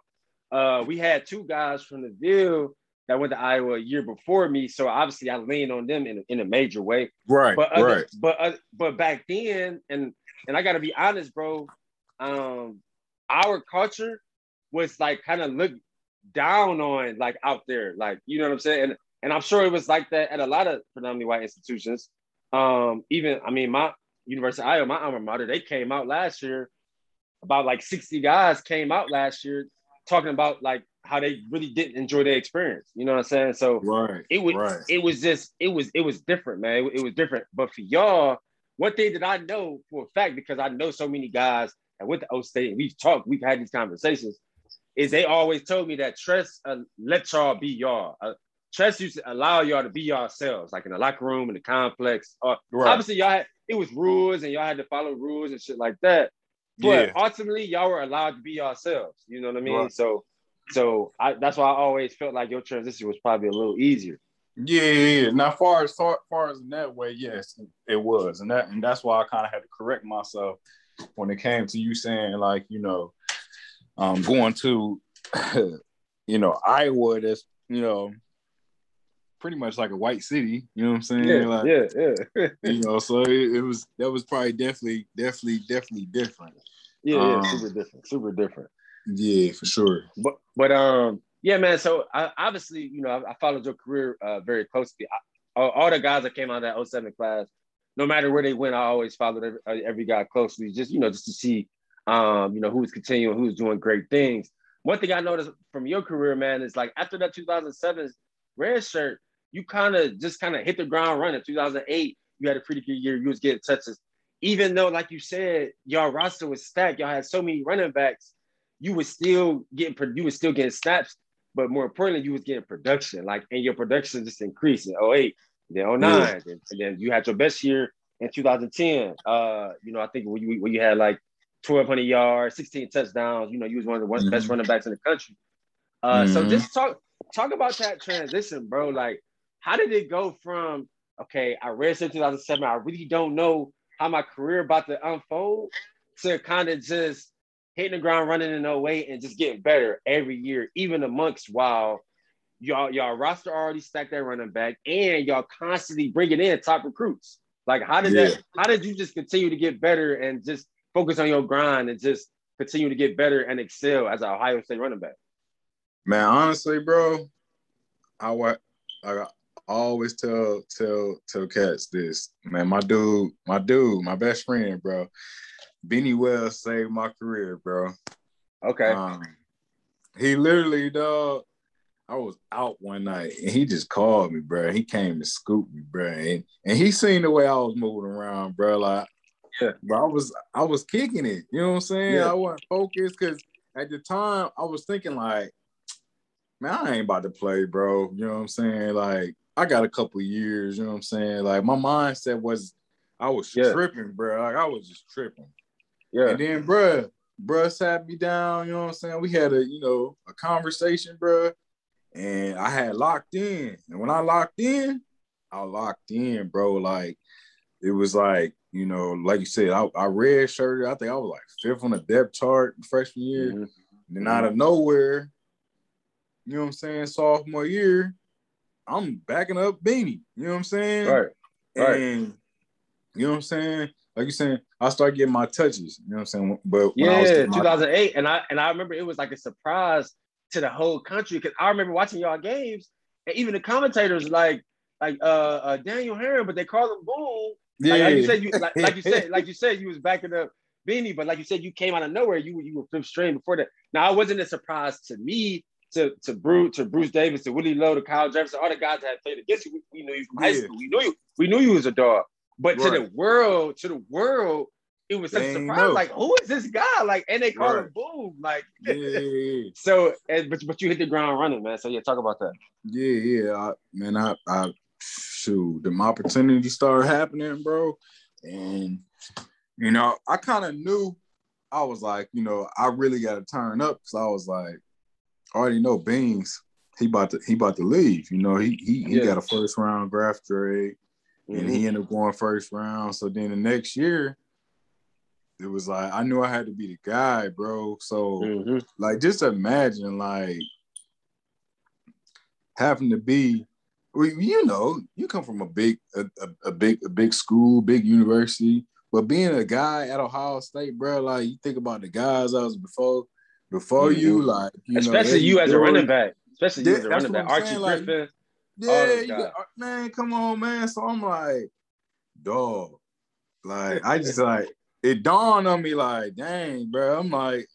uh, we had two guys from the Ville that went to Iowa a year before me, so obviously I leaned on them in, in a major way. Right, but other, right. But uh, but back then, and and I got to be honest, bro. Um, our culture was like kind of looked down on, like out there, like you know what I'm saying. And and I'm sure it was like that at a lot of predominantly white institutions. Um, even I mean, my University of Iowa, my alma mater, they came out last year. About like 60 guys came out last year talking about like how they really didn't enjoy their experience. You know what I'm saying? So right, it was right. it was just it was it was different, man. It, it, was different. But for y'all, one thing that I know for a fact because I know so many guys that went to O State and we've talked, we've had these conversations, is they always told me that Tress uh, let y'all be y'all. Uh, Tress used to allow y'all to be yourselves, like in the locker room in the complex. Uh, right. Obviously, y'all had it was rules and y'all had to follow rules and shit like that. But yeah. ultimately, y'all were allowed to be yourselves. You know what I mean? Right. So so I, that's why I always felt like your transition was probably a little easier. Yeah, yeah. Now, far as far, far as in that way, yes, it was, and that and that's why I kind of had to correct myself when it came to you saying like you know, um, going to, you know, Iowa. That's you know, pretty much like a white city. You know what I'm saying? Yeah, like, yeah, yeah. you know, so it, it, was that was probably definitely, definitely, definitely different. Yeah, um, yeah, super different, super different. Yeah, for sure. But but um yeah, man. So I, obviously, you know, I, I followed your career uh, very closely. I, all, all, the guys that came out of that 07 class, no matter where they went, I always followed every, uh, every guy closely, just you know, just to see, um, you know, who was continuing, who's doing great things. One thing I noticed from your career, man, is like after that 2007 red shirt, you kind of just kind of hit the ground running. 2008, you had a pretty good year. You was getting touches, even though, like you said, y'all roster was stacked. Y'all had so many running backs you was still getting you was still getting snaps, but more importantly, you was getting production. Like and your production just increased in 08, then 09, yeah. and, then you had your best year in 2010. Uh, you know, I think when you when you had like 1,200 yards, 16 touchdowns. You know, you was one of the mm-hmm. best running backs in the country. Uh, mm-hmm. so just talk talk about that transition, bro. Like, how did it go from okay, I read in 2007, I really don't know how my career about to unfold to kind of just hitting the ground running in 08 and just getting better every year, even amongst while y'all y'all roster already stacked that running back and y'all constantly bringing in top recruits. Like how did yeah. that how did you just continue to get better and just focus on your grind and just continue to get better and excel as an Ohio State running back? Man, honestly, bro, I I always tell tell tell cats this. Man, my dude, my dude, my best friend, bro. Beanie Wells saved my career, bro. Okay. Um, he literally, dog. I was out one night and he just called me, bro. He came to scoop me, bro, and, and he seen the way I was moving around, bro. Like, yeah, but I was I was kicking it. You know what I'm saying? Yeah. I wasn't focused because at the time I was thinking like, man, I ain't about to play, bro. You know what I'm saying? Like, I got a couple years. You know what I'm saying? Like, my mindset was I was yeah. tripping, bro. Like, I was just tripping. Yeah. And then, bruh, bruh sat me down, you know what I'm saying? We had a, you know, a conversation, bruh. And I had locked in. And when I locked in, I locked in, bro. Like, it was like you know, like you said, I, I red shirted. I think I was like fifth on the depth chart freshman year. Mm-hmm. Then out of nowhere, you know what I'm saying, sophomore year, I'm backing up Beanie. You know what I'm saying? Right. Right. And you know what I'm saying? Like you saying, I started getting my touches. You know what I'm saying? But yeah, 2008, my- and I and I remember it was like a surprise to the whole country because I remember watching y'all games, and even the commentators like like uh, uh Daniel Herron, but they call him Boom. Yeah. Like, like you said, you like, like you said, like you said, you was backing up Beanie, but like you said, you came out of nowhere. You you were fifth string before that. Now it wasn't a surprise to me, to to Bruce, to Bruce Davis, to Willie Lowe, to Kyle Jefferson, all the guys that had played against you. We, we knew you from high school. We knew you. We knew you was a dog. But right. to the world, to the world, it was such a surprise. Know. Like, who is this guy? Like, and they call right. him Boom. Like, yeah. so, and, but but you hit the ground running, man. So yeah, talk about that. Yeah, yeah, I, man. I, I shoot, the opportunity started happening, bro, and you know, I kind of knew. I was like, you know, I really got to turn up because I was like, I already know Beans. He about to he about to leave. You know, he he, he yeah. got a first round draft trade mm-hmm. and he mm-hmm. ended up going first round. So then the next year, it was like I knew I had to be the guy, bro. So mm-hmm. like just imagine like having to be you know, you come from a big a, a, a, big a big school, big university, but being a guy at Ohio State, bro, like you think about the guys I was before before mm-hmm. you, like you especially know, you as a running back, especially you as a running back, Archie Griffin. Yeah, got, man, come on, man. So I'm like, dog. Like, I just like it dawned on me, like, dang, bro. I'm like,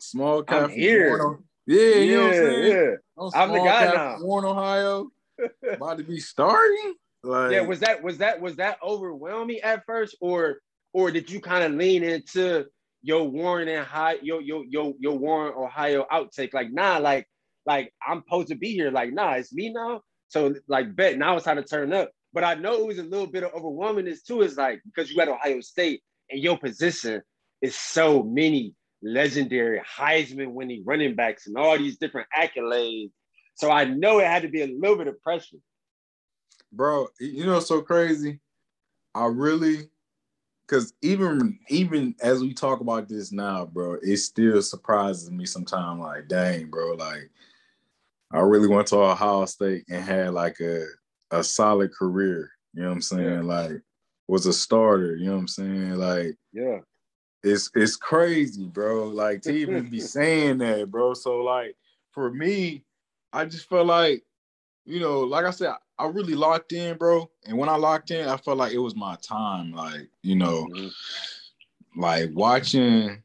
small cap. I'm here. Yeah, yeah, you know what I'm saying? Yeah. I'm, I'm the guy now. Warren, Ohio, about to be starting. Like, yeah, was that was that was that overwhelming at first, or or did you kind of lean into your Warren and high your your your your Warren Ohio outtake? Like, nah, like like I'm supposed to be here. Like, nah, it's me now. So like bet now it's time to turn up. But I know it was a little bit of overwhelmingness too. Is like because you at Ohio State and your position is so many legendary Heisman winning running backs and all these different accolades. So I know it had to be a little bit of pressure. Bro, you know so crazy. I really because even even as we talk about this now, bro, it still surprises me sometimes. Like, dang, bro, like I really went to Ohio State and had like a a solid career. You know what I'm saying? Yeah. Like was a starter. You know what I'm saying? Like yeah, it's it's crazy, bro. Like to even be saying that, bro. So like for me, I just felt like, you know, like I said, I really locked in, bro. And when I locked in, I felt like it was my time. Like you know, mm-hmm. like watching,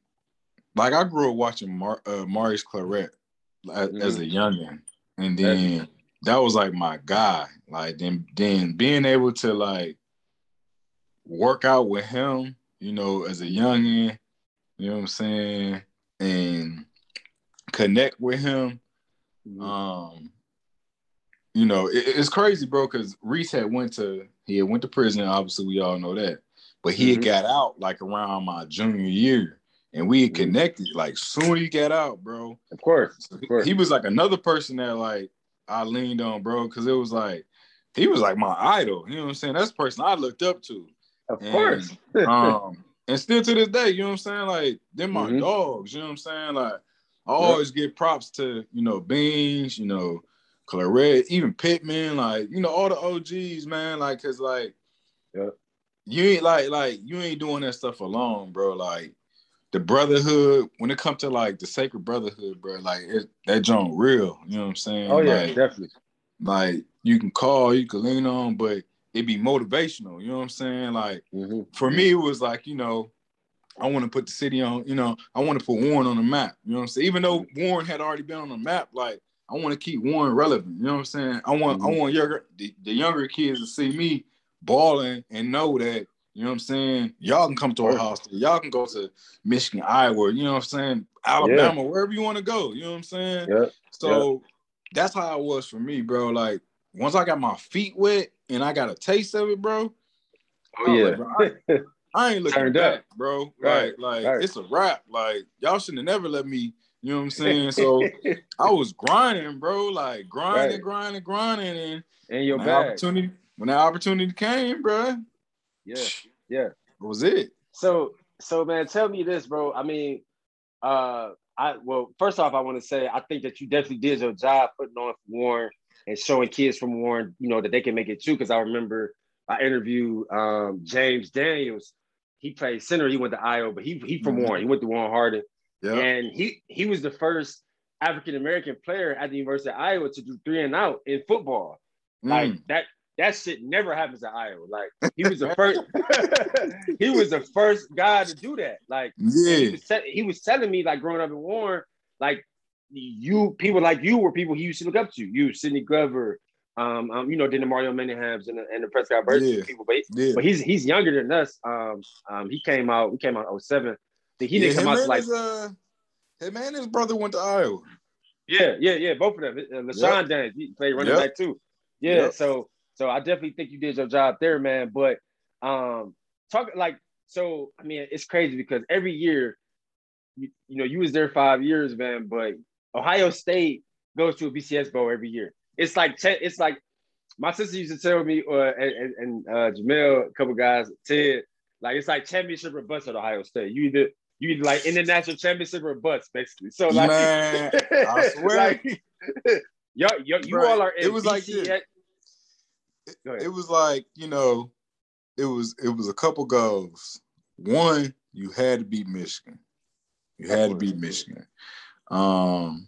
like I grew up watching Mar- uh, Maurice Clarett as, mm-hmm. as a youngin and then that was like my guy. Like then then being able to like work out with him, you know, as a youngin, you know what I'm saying, and connect with him. Mm-hmm. Um, you know, it, it's crazy, bro, because Reese had went to he had went to prison. Obviously, we all know that, but he mm-hmm. had got out like around my junior year and we had mm-hmm. connected like soon he got out, bro. Of course, of course. He was like another person that like I leaned on, bro, because it was like he was like my idol. You know what I'm saying? That's the person I looked up to. Of and, course. um, and still to this day, you know what I'm saying? Like they're my mm-hmm. dogs. You know what I'm saying? Like I always yep. give props to you know Beans, you know Clarett, even Pittman, like you know all the OGs, man. Like cause like, yep. you ain't like like you ain't doing that stuff alone, bro. Like the brotherhood when it comes to like the sacred brotherhood, bro, like it, that joint real. You know what I'm saying? Oh yeah, like, definitely. Like you can call, you can lean on, but it be motivational. You know what I'm saying? Like mm-hmm. for me, it was like you know, I want to put the city on. You know, I want to put Warren on the map. You know what I'm saying? Even though Warren had already been on the map, like I want to keep one relevant. You know what I'm saying? I want mm-hmm. I want younger the, the younger kids to see me balling and know that you know what I'm saying? Y'all can come to our house. Y'all can go to Michigan, Iowa, you know what I'm saying? Alabama, yeah. wherever you want to go. You know what I'm saying? Yeah. So yeah. that's how it was for me, bro. Like once I got my feet wet and I got a taste of it, bro. Oh yeah. Like, bro, I, I, ain't looking back, bro. Right. Like, like right. it's a wrap. Like y'all shouldn't have never let me, you know what I'm saying? So I was grinding, bro. Like grinding, right. grinding, grinding, and and your when opportunity when that opportunity came, bro, yeah, yeah. was it. So so man, tell me this, bro. I mean, uh, I well, first off, I want to say I think that you definitely did your job putting on Warren and showing kids from Warren, you know, that they can make it too. Because I remember I interviewed um, James Daniels. He played center. He went to Iowa, but he he from mm-hmm. Warren. He went to Warren Harding, and he he was the first African American player at the University of Iowa to do three and out in football. Mm. Like that that shit never happens at Iowa. Like he was the first, he was the first guy to do that. Like yeah. he, was he was telling me like growing up in Warren, like you people like you were people he used to look up to. You, Sidney Glover, um, um you know, then the Mario Manninghams and the, and the Prescott Burgess yeah. people, but, yeah. but he's he's younger than us. Um, um, he came out, we came out 07. He didn't come out like. His, uh, hey man, his brother went to Iowa. Yeah, yeah, yeah, both of them. Uh, LeShun yep. Daniels, he played running yep. back too. Yeah, yep. so so I definitely think you did your job there, man. But um, talk like so. I mean, it's crazy because every year, you, you know, you was there five years, man. But Ohio State goes to a BCS bowl every year. It's like it's like my sister used to tell me, uh, and, and uh, Jamel, a couple guys, Ted, like it's like championship or bust at Ohio State. You either you either like international championship or bust, basically. So like, man, I swear, like, y'all, y'all, you all are. it was BCS, like this it, it was like you know, it was it was a couple goals. One, you had to beat Michigan. You had to beat Michigan. Um,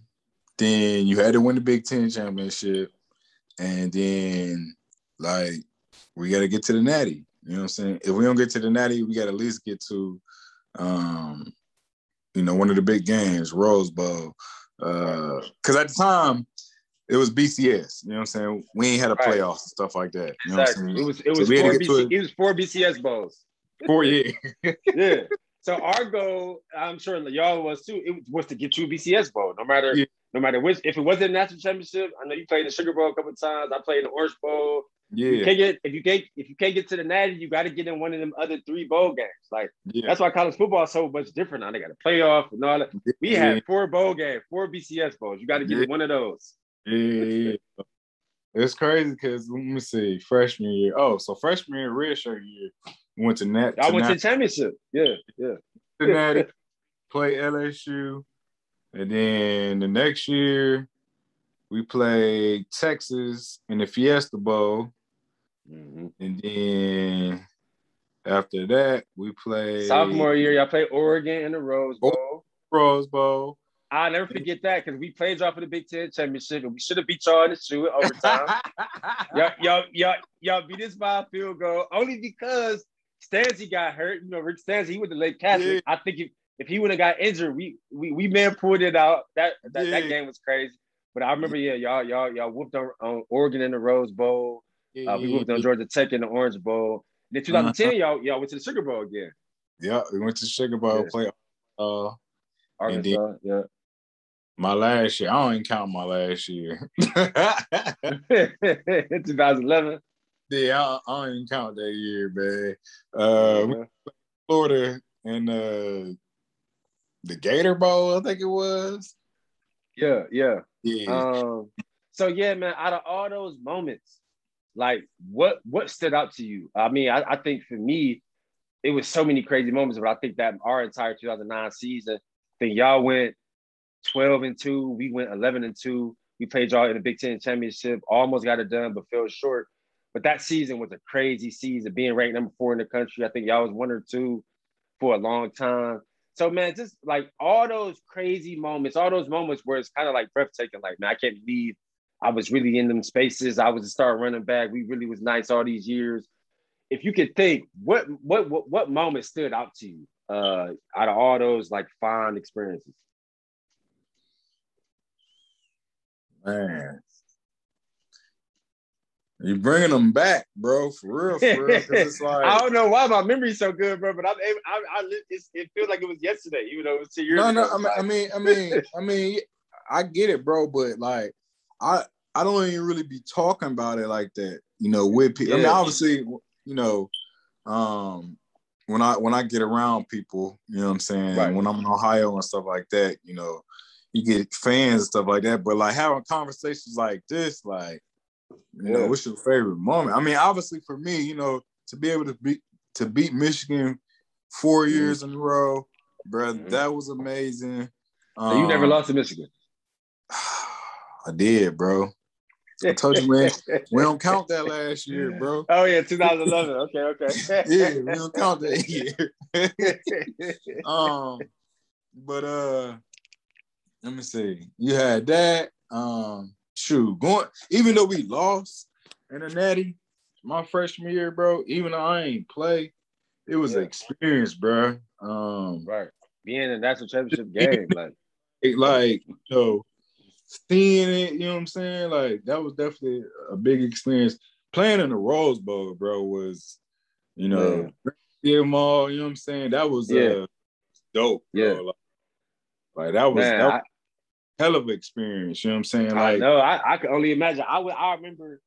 then you had to win the Big Ten championship, and then like we got to get to the Natty. You know what I'm saying? If we don't get to the Natty, we got to at least get to, um, you know, one of the big games, Rose Bowl. Uh, because uh, at the time, it was BCS. You know what I'm saying? We ain't had a playoffs right. and stuff like that. You know exactly. It was it was so four BC, it, was four BCS bowls. Four yeah. yeah. So our goal, I'm sure y'all was too, it was to get you a BCS bowl, no matter yeah. no matter which. If it wasn't a national championship, I know you played the Sugar Bowl a couple times. I played the Orange Bowl. Yeah. You can't get if you can't if you can't get to the Natty, you got to get in one of them other three bowl games. Like yeah. that's why college football is so much different now. They got a playoff and all that. We yeah. had four bowl games, four BCS bowls. You got to get yeah. one of those. Yeah, it's crazy because let me see, freshman year. Oh, so freshman year, red shirt year, went to Nat. I went Nat- to championship. Yeah, yeah. Cincinnati, play LSU, and then the next year we played Texas in the Fiesta Bowl, mm-hmm. and then after that we played sophomore year. Y'all played Oregon in the Rose Bowl. Rose Bowl. I'll never forget that because we played y'all for the Big Ten championship and we should have beat y'all in the shoe overtime. y'all, y'all, y'all, y'all beat us by a field goal only because Stanzi got hurt. You know, Rick Stanzi, he went to Lake Catholic. Yeah. I think if, if he would have got injured, we we we man pulled it out. That that, yeah. that game was crazy. But I remember, yeah, y'all y'all y'all whooped on, on Oregon in the Rose Bowl. Yeah, uh, we whooped on Georgia Tech in the Orange Bowl. Then 2010, uh-huh. y'all y'all went to the Sugar Bowl again. Yeah, we went to the Sugar Bowl. Play uh, Arkansas. yeah my last year. I don't even count my last year. 2011. Yeah, I, I, don't even count that year, man. Uh, yeah. Florida and uh, the Gator Bowl, I think it was. Yeah, yeah, yeah. Um, so yeah, man. Out of all those moments, like what what stood out to you? I mean, I, I think for me, it was so many crazy moments, but I think that our entire 2009 season, I think y'all went 12 and 2. We went 11 and 2. We played y'all in the Big Ten championship, almost got it done, but fell short. But that season was a crazy season, being ranked number four in the country. I think y'all was one or two for a long time. So man, just like all those crazy moments, all those moments where it's kind of like breathtaking. Like, man, I can't believe I was really in them spaces. I was a star running back. We really was nice all these years. If you could think, what what what, what moment stood out to you uh, out of all those like fond experiences? Man. You bringing them back, bro, for real, for real. It's like I don't know why my memory's so good, bro, but I'm able, I, I, it feels like it was yesterday, even though it was two years. No, ago. no, I mean, I mean, I mean, I mean, I get it, bro, but like, I, I don't even really be talking about it like that, you know, with people. Yeah. I mean, obviously, you know, um, when I when I get around people, you know what I'm saying, right. when I'm in Ohio and stuff like that, you know, you get fans and stuff like that. But like having conversations like this, like, you yeah. know, what's your favorite moment? I mean, obviously for me, you know, to be able to be to beat Michigan 4 Mhm. years in a row, bro, Mhm. that was amazing. So you never Um, lost to Michigan. I did, bro. I told you, man. We don't count that last year, bro. Oh yeah, 2011. Okay, okay. Yeah, we don't count that year. um, but uh, let me see. You had that. Um, true. going even though we lost in the natty my freshman year, bro. Even though I ain't play, it was an experience, bro. Um, right. Being in the national championship game, like it, like know, seeing it, you know what I'm saying? Like that was definitely a big experience. Playing in the Rose Bowl, bro, was you know, yeah, all, you know what I'm saying? That was Yeah. uh dope, bro. Yeah. Like, like, that was man, that was a hell of an experience, you know what I'm saying? Like know. I, I can only imagine. I would. I remember.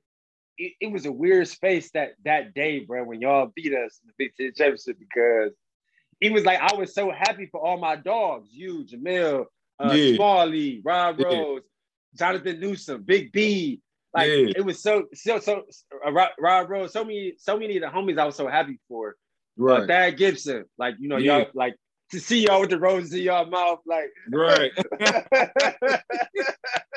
It, it was a weird space that that day, bro, when y'all beat us in the Big Ten championship because it was like I was so happy for all my dogs, you, Jamil, uh, Yeah. Smalley, Rob Yeah. Rose, Jonathan Newsome, Big B. Like Yeah. it was so so so uh, Rob, Rose, so many so many of the homies I was so happy for. Uh, right, Thad Gibson, like you know, Yeah. y'all like to see y'all with the roses in y'all mouth, like right.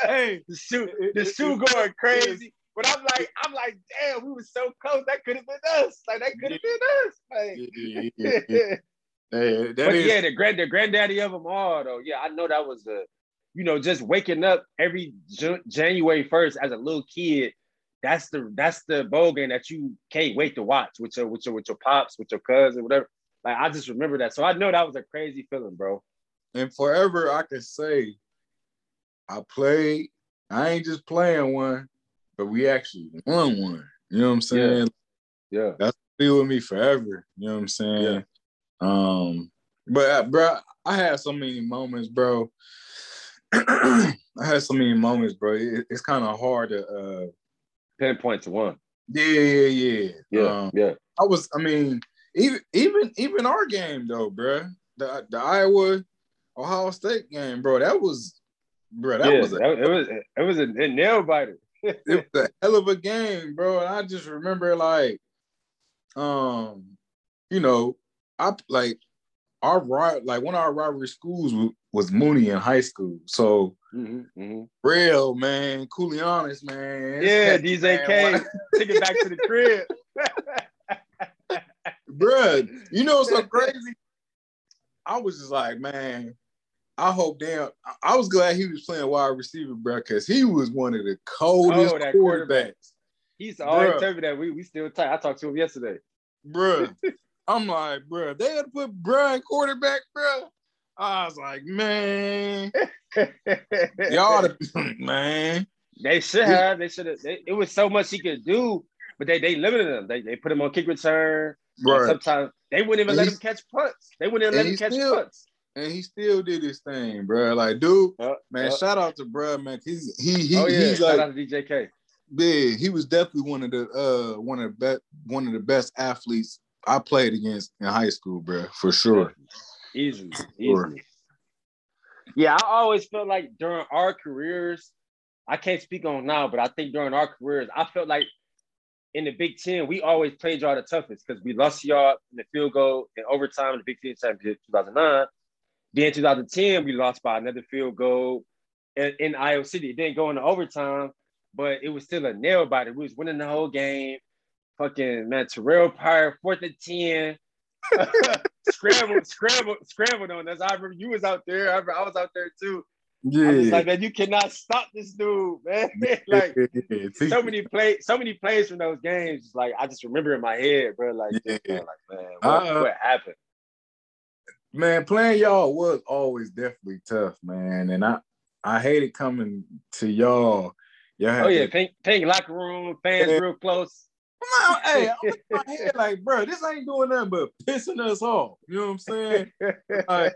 hey, the shoe, the shoe going crazy. But I'm like, I'm like, damn, we were so close. That could have been us. Like that could have been us. Like, yeah, yeah, yeah. Hey, that but is yeah, the grand, the granddaddy of them all, though. Yeah, I know that was a, you know, just waking up every Jan- January first as a little kid. That's the that's the bowl game that you can't wait to watch with your with your with your pops, with your cousin, whatever. Like I just remember that, so I know that was a crazy feeling, bro. and forever I can say I played. I ain't just playing one, but we actually won one. You know what I'm saying? Yeah, that's Be with me forever. You know what I'm saying? Yeah. Um, but uh, bro, I had so many moments, bro. I had so many moments, bro. It- it's kind of hard to. uh pinpoint to one. Yeah, yeah, yeah. Yeah, Um, yeah, I was. I mean, even even even our game though, bro. The the Iowa Ohio State game, bro. That was, bro. That yeah. was a, that- it was it was a, a nail biter. it was a hell of a game, bro. And I just remember like, um, you know, I like our like one of our rivalry schools was, Mooney in high school. So Mhm, mhm. real man, Coolionis, man. Yeah, DJ K. Take it back to the crib. Bruh, you know what's so crazy? I was just like, man, I hope damn. I- was glad he was playing wide receiver, bro, because he was one of the coldest Oh, quarterback. quarterbacks, He used to always Bruh. tell me that we we still tight. I talked to him yesterday. bruh. I'm like, bruh, they had to put Brian quarterback, bruh. I was like, man, y'all, the, man, They should have. They should have. It was so much he could do, but they they limited him. They they put him on kick return. Right. Sometimes they wouldn't even And let him catch punts. They wouldn't even let him catch still- punts. And he still did his thing, bruh. Like, dude, Uh, man, uh, shout out to bruh, man. He's he he oh yeah, he's shout like out to DJ K. He was definitely one of the uh one of the best one of the best athletes I played against in high school, bro, for sure. Easily, easily. Yeah, I always felt like during our careers, I can't speak on now, but I think during our careers, I felt like in the Big Ten, we always played y'all the toughest because we lost y'all in the field goal in overtime in the Big Ten championship 2009. Then 2010, we lost by another field goal in, in Iowa City. It didn't go into overtime, but it was still a nail biter. We was winning the whole game. Fucking man, Terrell Pryor, fourth and 10. scrambled, scrambled, scrambled on us. I remember you was out there. I, remember I was out there too. Yeah. like, man, you cannot stop this dude, man. like so many play, so many plays from those games. Like I just remember in my head, bro. Like, Yeah. man, like man, what, Uh, what happened? man, playing y'all was always definitely tough, man. And I I hated coming to y'all. Y'all Oh yeah, pink, pink locker room, fans Yeah. real close. I'm not- hey, I'm in my head like, bro, this ain't doing nothing but pissing us off. You know what I'm saying? Like,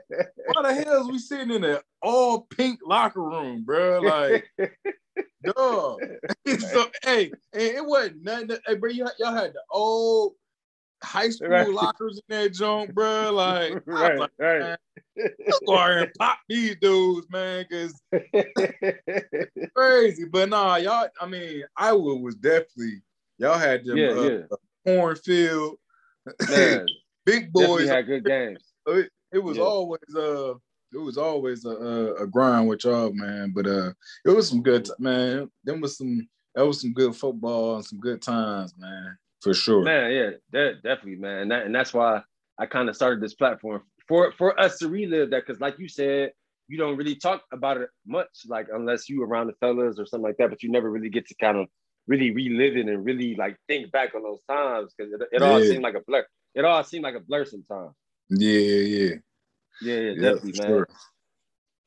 why the hell is we sitting in an all pink locker room, bro? Like, dog. so, hey, it wasn't nothing. that- hey, bro, y'all, y'all had the old high school Right. lockers in that junk, bro. Like, right, like, right. go and pop these dudes, man, because crazy. But nah, y'all, I mean, Iowa was definitely, y'all had them yeah, uh, yeah. cornfield Man, big boys. had good games. It, it was Yeah. always uh it was always a, a a grind with y'all, man. But uh it was some good t- man. Them was some that was some good football and some good times, man. For sure. Man, yeah, that, definitely, man. And, that, and that's why I kind of started this platform for for us to relive that. Because, like you said, you don't really talk about it much, like unless you around the fellas or something like that. But you never really get to kind of really reliving and really like think back on those times because it, it all Yeah. seemed like a blur. It all seemed like a blur sometimes. Yeah, yeah, yeah. Yeah, yeah, Yeah, definitely, man. sure.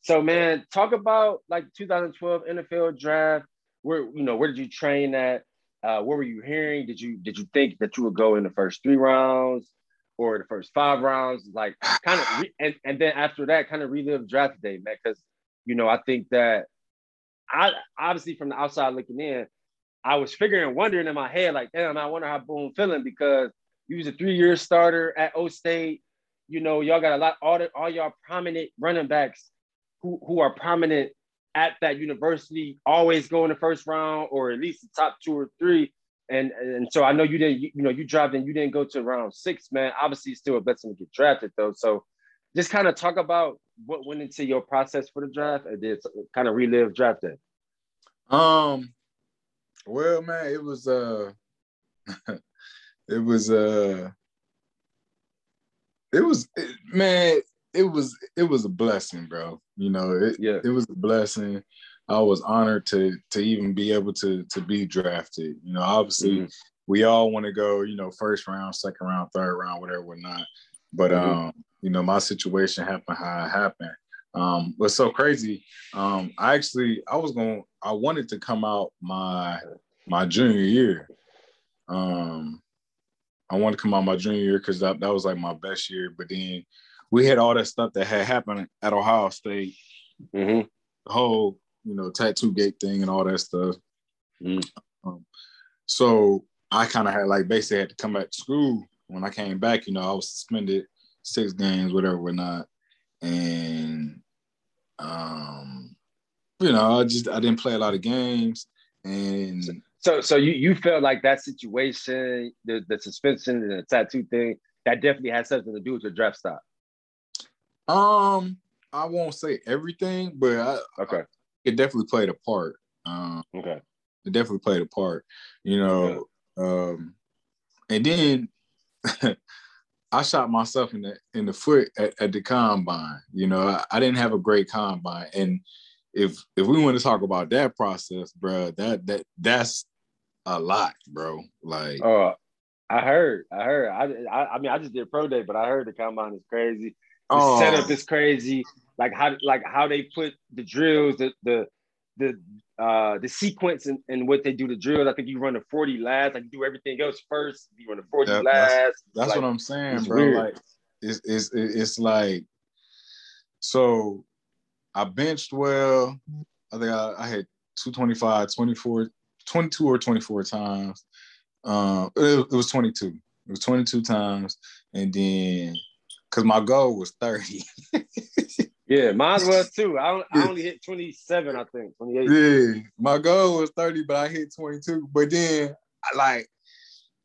So, man, talk about like 2012 NFL draft. Where you know where did you train at? Uh, what were you hearing? Did you did you think that you would go in the first three rounds or the first five rounds? Like kind of, re- and and then after that, kind of relive draft day, man. Because you know I think that I obviously from the outside looking in, I was figuring, wondering in my head, like, damn, I wonder how Boom feeling because he was a three year starter at O State. You know, y'all got a lot all the, all y'all prominent running backs who who are prominent at that university always go in the first round or at least the top two or three. And and so I know you didn't you, you know you dropped and you didn't go to round six, man. Obviously, it's still a blessing to get drafted though. So just kind of talk about what went into your process for the draft and then kind of relive draft day. Um, well, man, it was uh, it was uh, it was it, man, it was it was a blessing, bro. You know, it Yeah. it was a blessing. I was honored to to even be able to to be drafted. You know, obviously Mhm. we all want to go, you know, first round, second round, third round, whatever, whatnot. But Mhm. um, you know, my situation happened how it happened. Um, what's so crazy? Um, I actually I was going I wanted to come out my my junior year. Um, I wanted to come out my junior year because that, that was like my best year. But then we had all that stuff that had happened at Ohio State, Mm-hmm. the whole, you know, tattoo gate thing and all that stuff. Mhm. Um, so I kind of had like basically had to come back to school. When I came back, you know, I was suspended six games, whatever, whatnot. And um, you know, I just I didn't play a lot of games. And So so you you felt like that situation, the the suspension and the tattoo thing, that definitely had something to do with your draft stock. um, I won't say everything, but I, Okay. it definitely played a part. Um, Okay. it definitely played a part, you know. Um, and then I shot myself in the in the foot at, at the combine. You know, I, I didn't have a great combine, and if if we want to talk about that process, bro, that that that's a lot, bro. Like, Oh, I heard. I heard. I, I I mean I just did pro day, but I heard the combine is crazy. The oh, setup is crazy. Like how like how they put the drills, the the the uh the sequence and, and what they do the drills. I think you run the 40 last, like you do everything else first. You run the 40 Yep, last. That's like, what I'm saying, bro. weird. Like it's, it's it's like so I benched well. I think I, I had 225, 24, 22 or 24 times. Um it, it was 22. It was 22 times. And then because my goal was 30. Yeah, mine was too. I, I only hit 27, I think. 28. Yeah, my goal was 30, but I hit 22. But then, I like,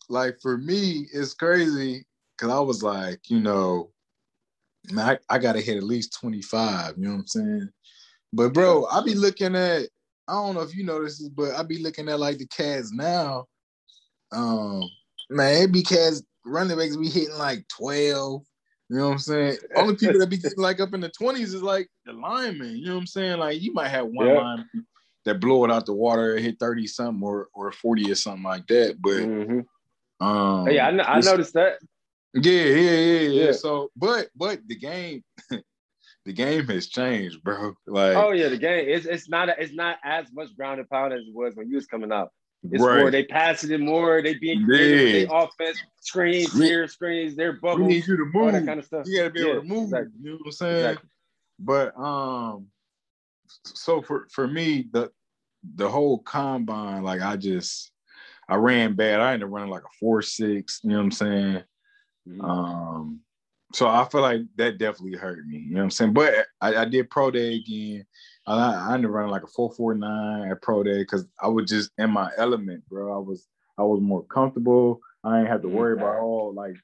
like for me, it's crazy because I was like, you know, man, I, I gotta hit at least 25. You know what I'm saying? But bro, I be looking at, I don't know if you know this, but I be looking at like the cats now. Um, man, it be cats running backs be hitting like 12. You know what I'm saying? Only people that be like up in the 20s is like the linemen. You know what I'm saying? Like you might have one lineman that blow it out the water, and hit 30 something or or 40 or something like that. But Mhm. um yeah, I, I noticed that. yeah, yeah, yeah, yeah. So but but the game the game has changed, bro. Like Oh yeah, the game. It's it's not it's not as much ground and pound as it was when you was coming out. It's right. more they passing it more. They being creative Yeah. their offense, screens Yeah. here, screens we bubbles, need you to all move. that kind of stuff. you gotta be able to move. exactly. You know what I'm saying? Exactly. But um, so for for me, the the whole combine, like I just I ran bad. I ended up running like a four six. You know what I'm saying? Mhm. Um, so I feel like that definitely hurt me. You know what I'm saying? But I, I did pro day again. I, I ended up running like a four four nine at pro day because I was just in my element, bro. I was I was more comfortable. I ain't have to worry about all like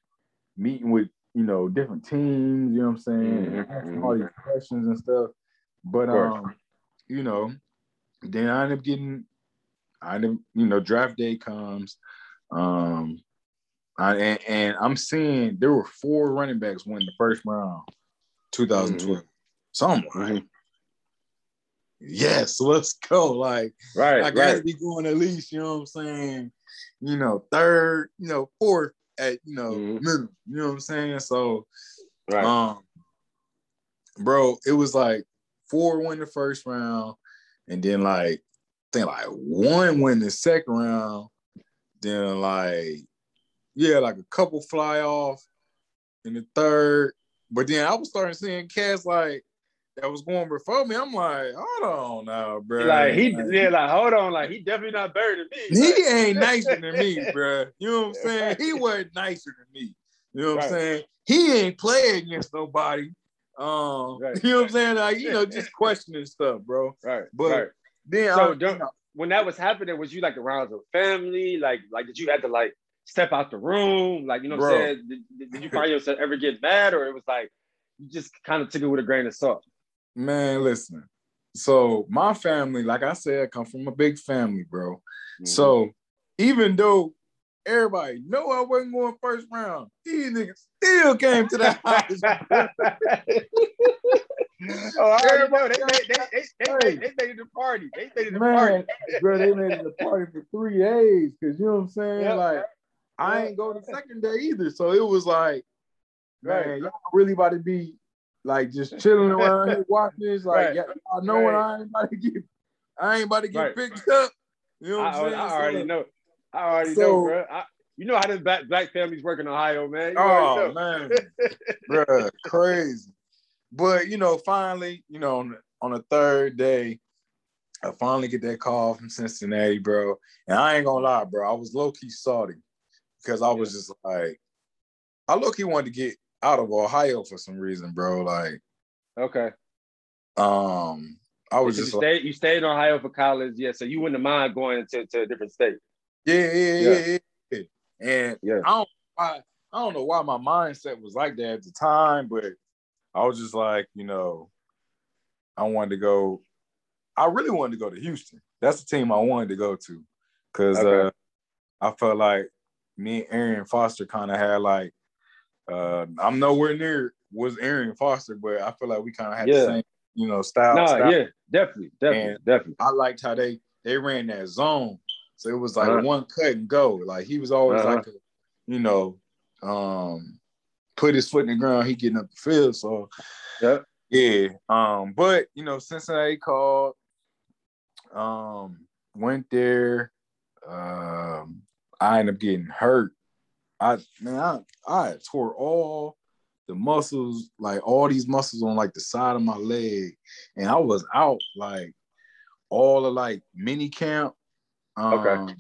meeting with you know different teams. You know what I'm saying? Mhm, all these questions and stuff. But um, you know, then I end up getting, I end up you know draft day comes, um, I, and, and I'm seeing there were four running backs win the first round, 2012. So I'm like, Mhm. Yes, let's go. Like Right, I gotta right. be going at least, you know what I'm saying? You know, third, you know, fourth at you know, Mhm. middle. You know what I'm saying? So Right. um bro, it was like four win the first round, and then like I think like one win the second round, then like yeah, like a couple fly off in the third. But then I was starting seeing cats like that was going before me. I'm like, hold on now, bro. like he, yeah, like hold on, like he definitely not better than me. He Like, ain't nicer than me, bro. You know what I'm saying? He wasn't nicer than me. You know what I'm saying? He ain't play against nobody. Um, Right. you know what I'm saying? Like, you know, just questioning stuff, bro. right, But right. then So I, When that was happening, was you like around the family? Like, like did you have to like step out the room? Like, you know what Bro. I'm saying? Did, did you find yourself ever get mad, or it was like you just kind of took it with a grain of salt? Man, listen. So my family, like I said, come from a big family, bro. Mm-hmm. So even though everybody know I wasn't going first round, these niggas still came to the house. oh, know. They made, they, they, they, made, they made it a party. They made it a Man, party. bro, they made a party for three days because you know what I'm saying. Yeah. Like, I ain't go the second day either, so it was like, man, Right. y'all really about to be like just chilling around here watching this. Like, Right. yeah, I know when I ain't about to get, I ain't about to get Right. picked up. You know what I, I'm saying? I already So- know. I already So- know, bro. I, you know how this black, black families work in Ohio, man. You Oh man, bro, crazy. But you know, finally, you know, on the, on the third day, I finally get that call from Cincinnati, bro. And I ain't gonna lie, bro, I was low key salty because I was just like, I low key wanted to get out of Ohio for some reason, bro. Like, Okay. um, I was just you like, stayed you stayed in Ohio for college, yeah. So you wouldn't mind going to, to a different state. yeah, yeah, Yeah. yeah, yeah. And Yeah. I don't, I, I don't know why my mindset was like that at the time, but I was just like, you know, I wanted to go. I really wanted to go to Houston. That's the team I wanted to go to, because Okay. uh, I felt like me and Arian Foster kind of had like, uh, I'm nowhere near was Arian Foster, but I feel like we kind of had Yeah. the same, you know, style. No, style. yeah, definitely, definitely, And- definitely. I liked how they they ran that zone. So it was like Uh-huh. one cut and go. Like he was always Uh-huh. like a, you know, um, put his foot in the ground, he getting up the field. So Yeah. yeah. Um, but you know, Cincinnati called, um, went there. Um, I ended up getting hurt. I man, I, I tore all the muscles, like all these muscles on like the side of my leg, and I was out like all of like mini camp. Um, Okay.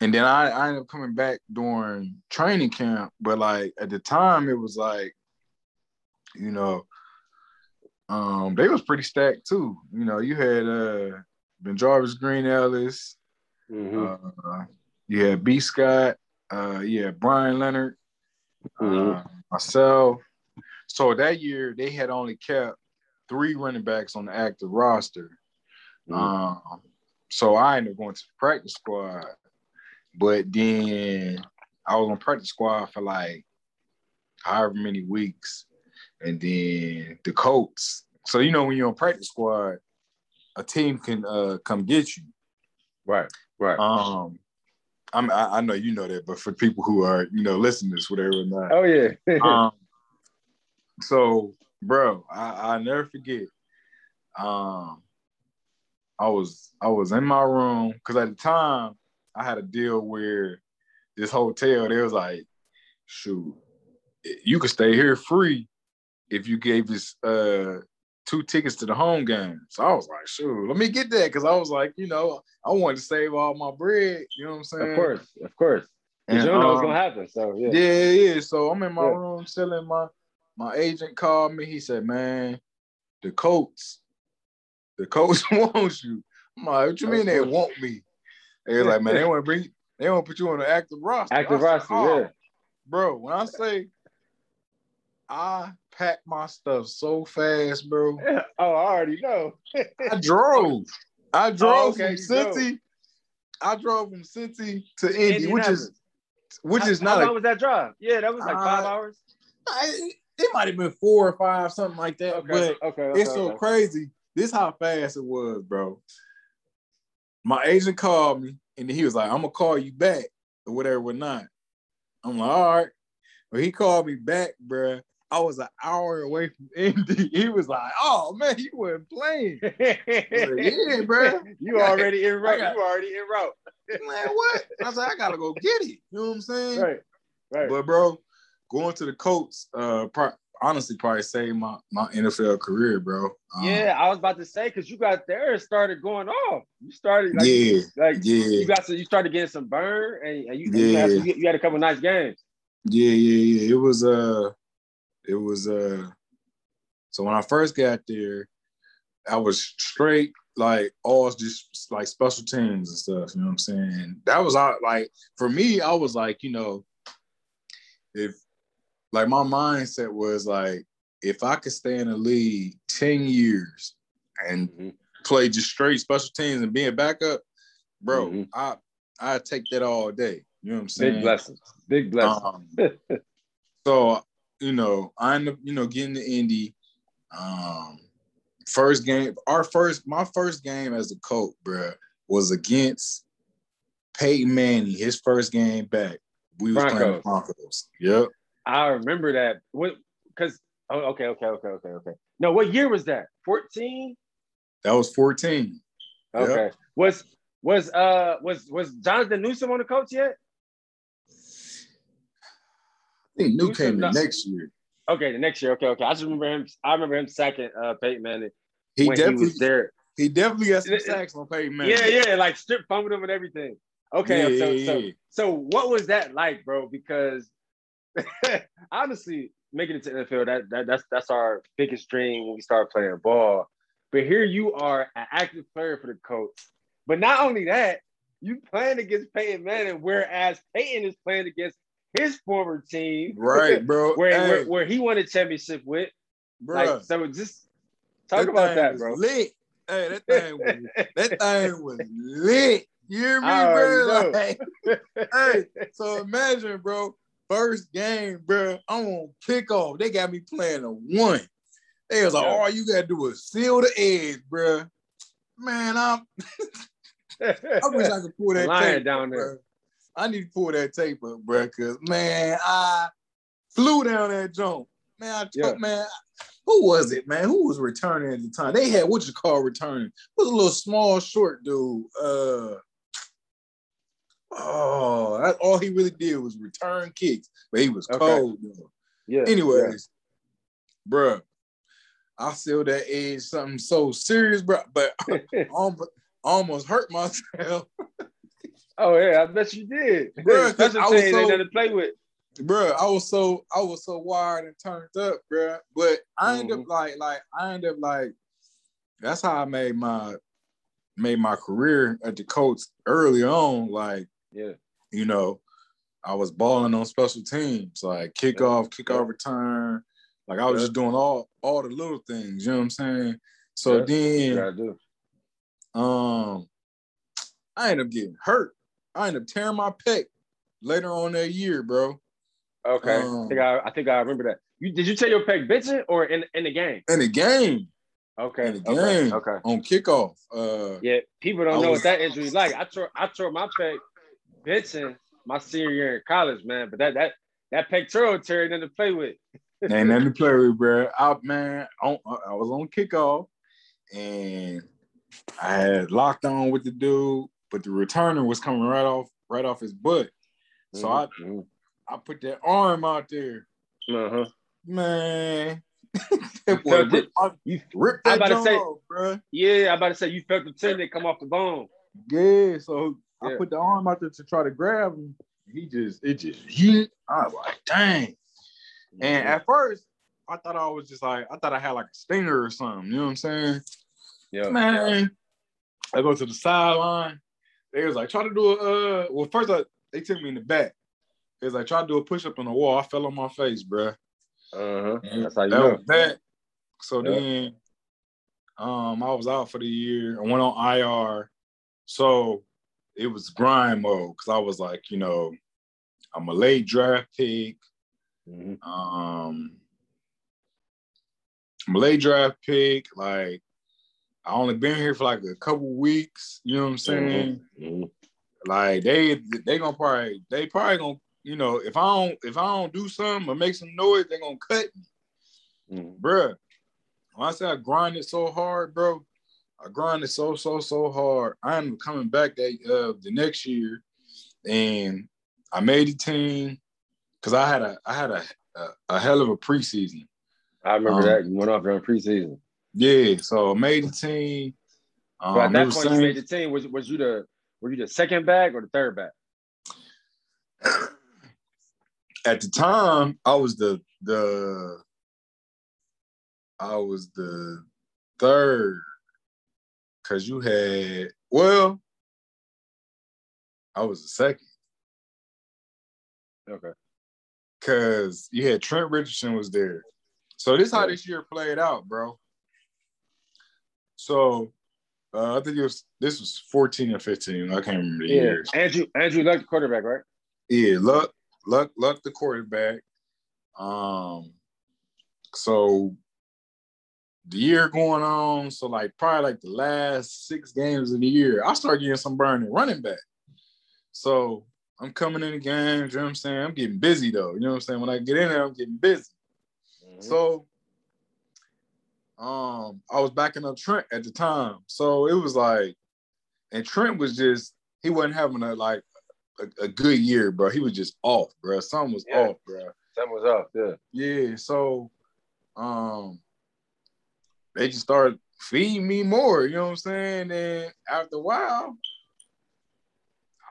And then I, I ended up coming back during training camp, but like at the time it was like, you know, um, they was pretty stacked too. You know, you had uh BenJarvus Green-Ellis, Mhm. uh, you had B Scott, uh, had Brian Leonard, Mhm. uh, myself. So that year they had only kept three running backs on the active roster. Mhm. Um, so I ended up going to the practice squad, but then I was on practice squad for like however many weeks, and then the Colts. So you know when you're on practice squad, a team can uh, come get you. Right, right. Um, I'm, I, I know you know that, but for people who are you know this, whatever or not, oh yeah. um, so, bro, I, I never forget. Um, I was I was in my room because at the time I had a deal where this hotel they was like, shoot, you could stay here free if you gave us uh two tickets to the home game. So I was like, shoot, let me get that because I was like, you know, I wanted to save all my bread. You know what I'm saying? of course, of course. And, you don't know what's um, gonna happen. So yeah. yeah, yeah. So I'm in my Yeah. room selling My my agent called me. He said, "Man, the Colts, the Colts wants you." I'm like, "What you mean they want me?" They was like, "Man, they want to bring, they want to put you on the active roster." Active said, roster, "Oh, yeah. bro. When I say I packed my stuff so fast, bro. oh, I already know. I drove. I drove okay, from Cincy. I drove from Cincy to Indy, which is which is not. How long was that drive? Yeah, that was like five Uh, hours. I- it might have been four or five, something like that. Okay, But okay, okay. it's so crazy. This how fast it was, bro. My agent called me and he was like, I'm gonna call you back or whatever, whatnot. I'm like, all right. But he called me back, bro. I was an hour away from Indy. He was like, oh man, you weren't playing. Like, yeah, bro. you already in route. got- You already in route. Man, what? I was like, I gotta go get it. You know what I'm saying? Right, right. But bro, going to the Colts, uh, pro- honestly, probably saved my my NFL career, bro. Um, yeah, I was about to say because you got there and started going off. You started like, yeah, like yeah, you got some, you started getting some burn and, and you, and you, had, Yeah. you had a couple nice games. yeah, yeah, yeah. It was uh, it was uh. So when I first got there, I was straight like all just like special teams and stuff. You know what I'm saying? That was all like for me. I was like, you know, if like my mindset was like, if I could stay in the league ten years and Mhm. play just straight special teams and being a backup, bro, Mhm. I I take that all day. You know what I'm saying? Big blessings. Big blessings. Um, so you know, I end up you know getting to Indy. Um, first game, our first, my first game as a Colt, bro, was against Peyton Manning. His first game back, we was playing the Broncos. Broncos. Yep, I remember that. What? Because oh, okay, okay, okay, okay, okay. No, what year was that? Fourteen. that was fourteen. Yep. Okay. Was was uh was was Jonathan Newsome on the Colts yet? I think New came the next year. Okay, the next year. Okay, okay. I just remember him. I remember him sacking uh Peyton Manning He when he definitely, was there. he definitely got some sacks on Peyton Manning. Yeah, yeah, like strip fumbled him and everything. Okay, Yeah, so yeah, so yeah. so what was that like, bro? Because honestly, making it to NFL that, that that's that's our biggest dream when we start playing ball. But here you are, an active player for the Colts. But not only that, you playing against Peyton Manning, whereas Peyton is playing against his former team, Right, bro. where, Hey, where where he won a championship with. bro. Like, so just talk about thing that, was bro. Lit. Hey, that thing was that thing was lit. You hear me, bro? Like, hey, so imagine, bro, first game, bro, I'm on kickoff. They got me playing a one. They was like, Yeah. all you gotta do is seal the edge, bro. Man, I'm I wish I could pull that Lying tape down there. Bro. I need to pull that tape up, bro, because man, I flew down that jump. Man, I took, Yeah. man, who was it, man? Who was returning at the time? They had what you call returning. It was a little small, short dude. Uh oh, that, all he really did was return kicks, but he was Okay. cold. though. Yeah. Anyways, bruh, I sealed that edge something so serious, bro, but yeah. almost, almost hurt myself. oh yeah, I bet you did. Bruh, 'cause Special I was teams so- ain't nothing to play with. Bruh, I was so I was so wired and turned up, bruh. But I ended Mm-hmm. up like like I ended up like that's how I made my made my career at the Colts early on. Like, Yeah. you know, I was balling on special teams, like kickoff, kickoff return. Like I was Yeah. just doing all all the little things, you know what I'm saying? So Yeah. then You gotta do. um, I ended up getting hurt. I end up tearing my pec later on that year, bro. Okay. I Um, think I, I think I remember that. You did you tear your pec bitching or in in the game? In the game, Okay. in the game, Okay. on kickoff. Uh, Yeah, people don't I know was- what that injury is like. I tore I tore my pec bitching my senior year in college, man. But that that that pectoral tear nothing to play with. ain't nothing to play with, bro. I man, on, I was on kickoff, and I had locked on with the dude, but the returner was coming right off, right off his butt. So I, Mhm. I put that arm out there, uh-huh. man. You boy ripped, my, You ripped that about to say- off, bro. yeah, I'm about to say you felt the tendon come off the bone. Yeah, so I put the arm out there to try to grab him. He just, it just, he, I was like, dang. And at first, I thought I was just like, I thought I had like a stinger or something. You know what I'm saying? yeah. Man, I go to the sideline. They was like, try to do a, uh, well, first I, they took me in the back. They was like, try to do a push up on the wall. I fell on my face, bruh. Uh-huh. That's how you that know. was that. So Yeah. then um I was out for the year. I went on IR. So it was grind mode because I was like, you know, I'm a late draft pick. Mhm. Um I'm a late draft pick. Like I only been here for like a couple weeks. You know what I'm saying? Mhm. Like they they gonna probably they probably gonna you know if I don't if I don't do something or make some noise they gonna cut me, Mhm. bruh. When I say I grinded so hard, bro, I grinded so so so hard. I'm coming back that uh the next year, and I made the team because I had a I had a, a a hell of a preseason. I remember Um, that. You went off during preseason. Yeah, so made the team. Um, But at that point, you made the team. Was was you the were you the second back or the third back? at the time I was the the I was the third because you had well I was the second Okay. because you had Trent Richardson was there. So this how this year played out, bro. So uh, I think it was this was 14 or 15. I can't remember the Yeah. years. Andrew Andrew Luck, the quarterback, right? Yeah, luck, luck, luck the quarterback. Um, so the year going on, so like probably like the last six games of the year, I start getting some burning running back. So I'm coming in the games, you know what I'm saying? I'm getting busy though. You know what I'm saying? When I get in there, I'm getting busy. Mhm. So um I was backing up Trent at the time. So it was like, and Trent was just he wasn't having a like a, a good year, bro. He was just off, bro. Something was Yeah. off, bro. Something was off. Yeah. Yeah. So um they just started feeding me more, you know what I'm saying? And after a while,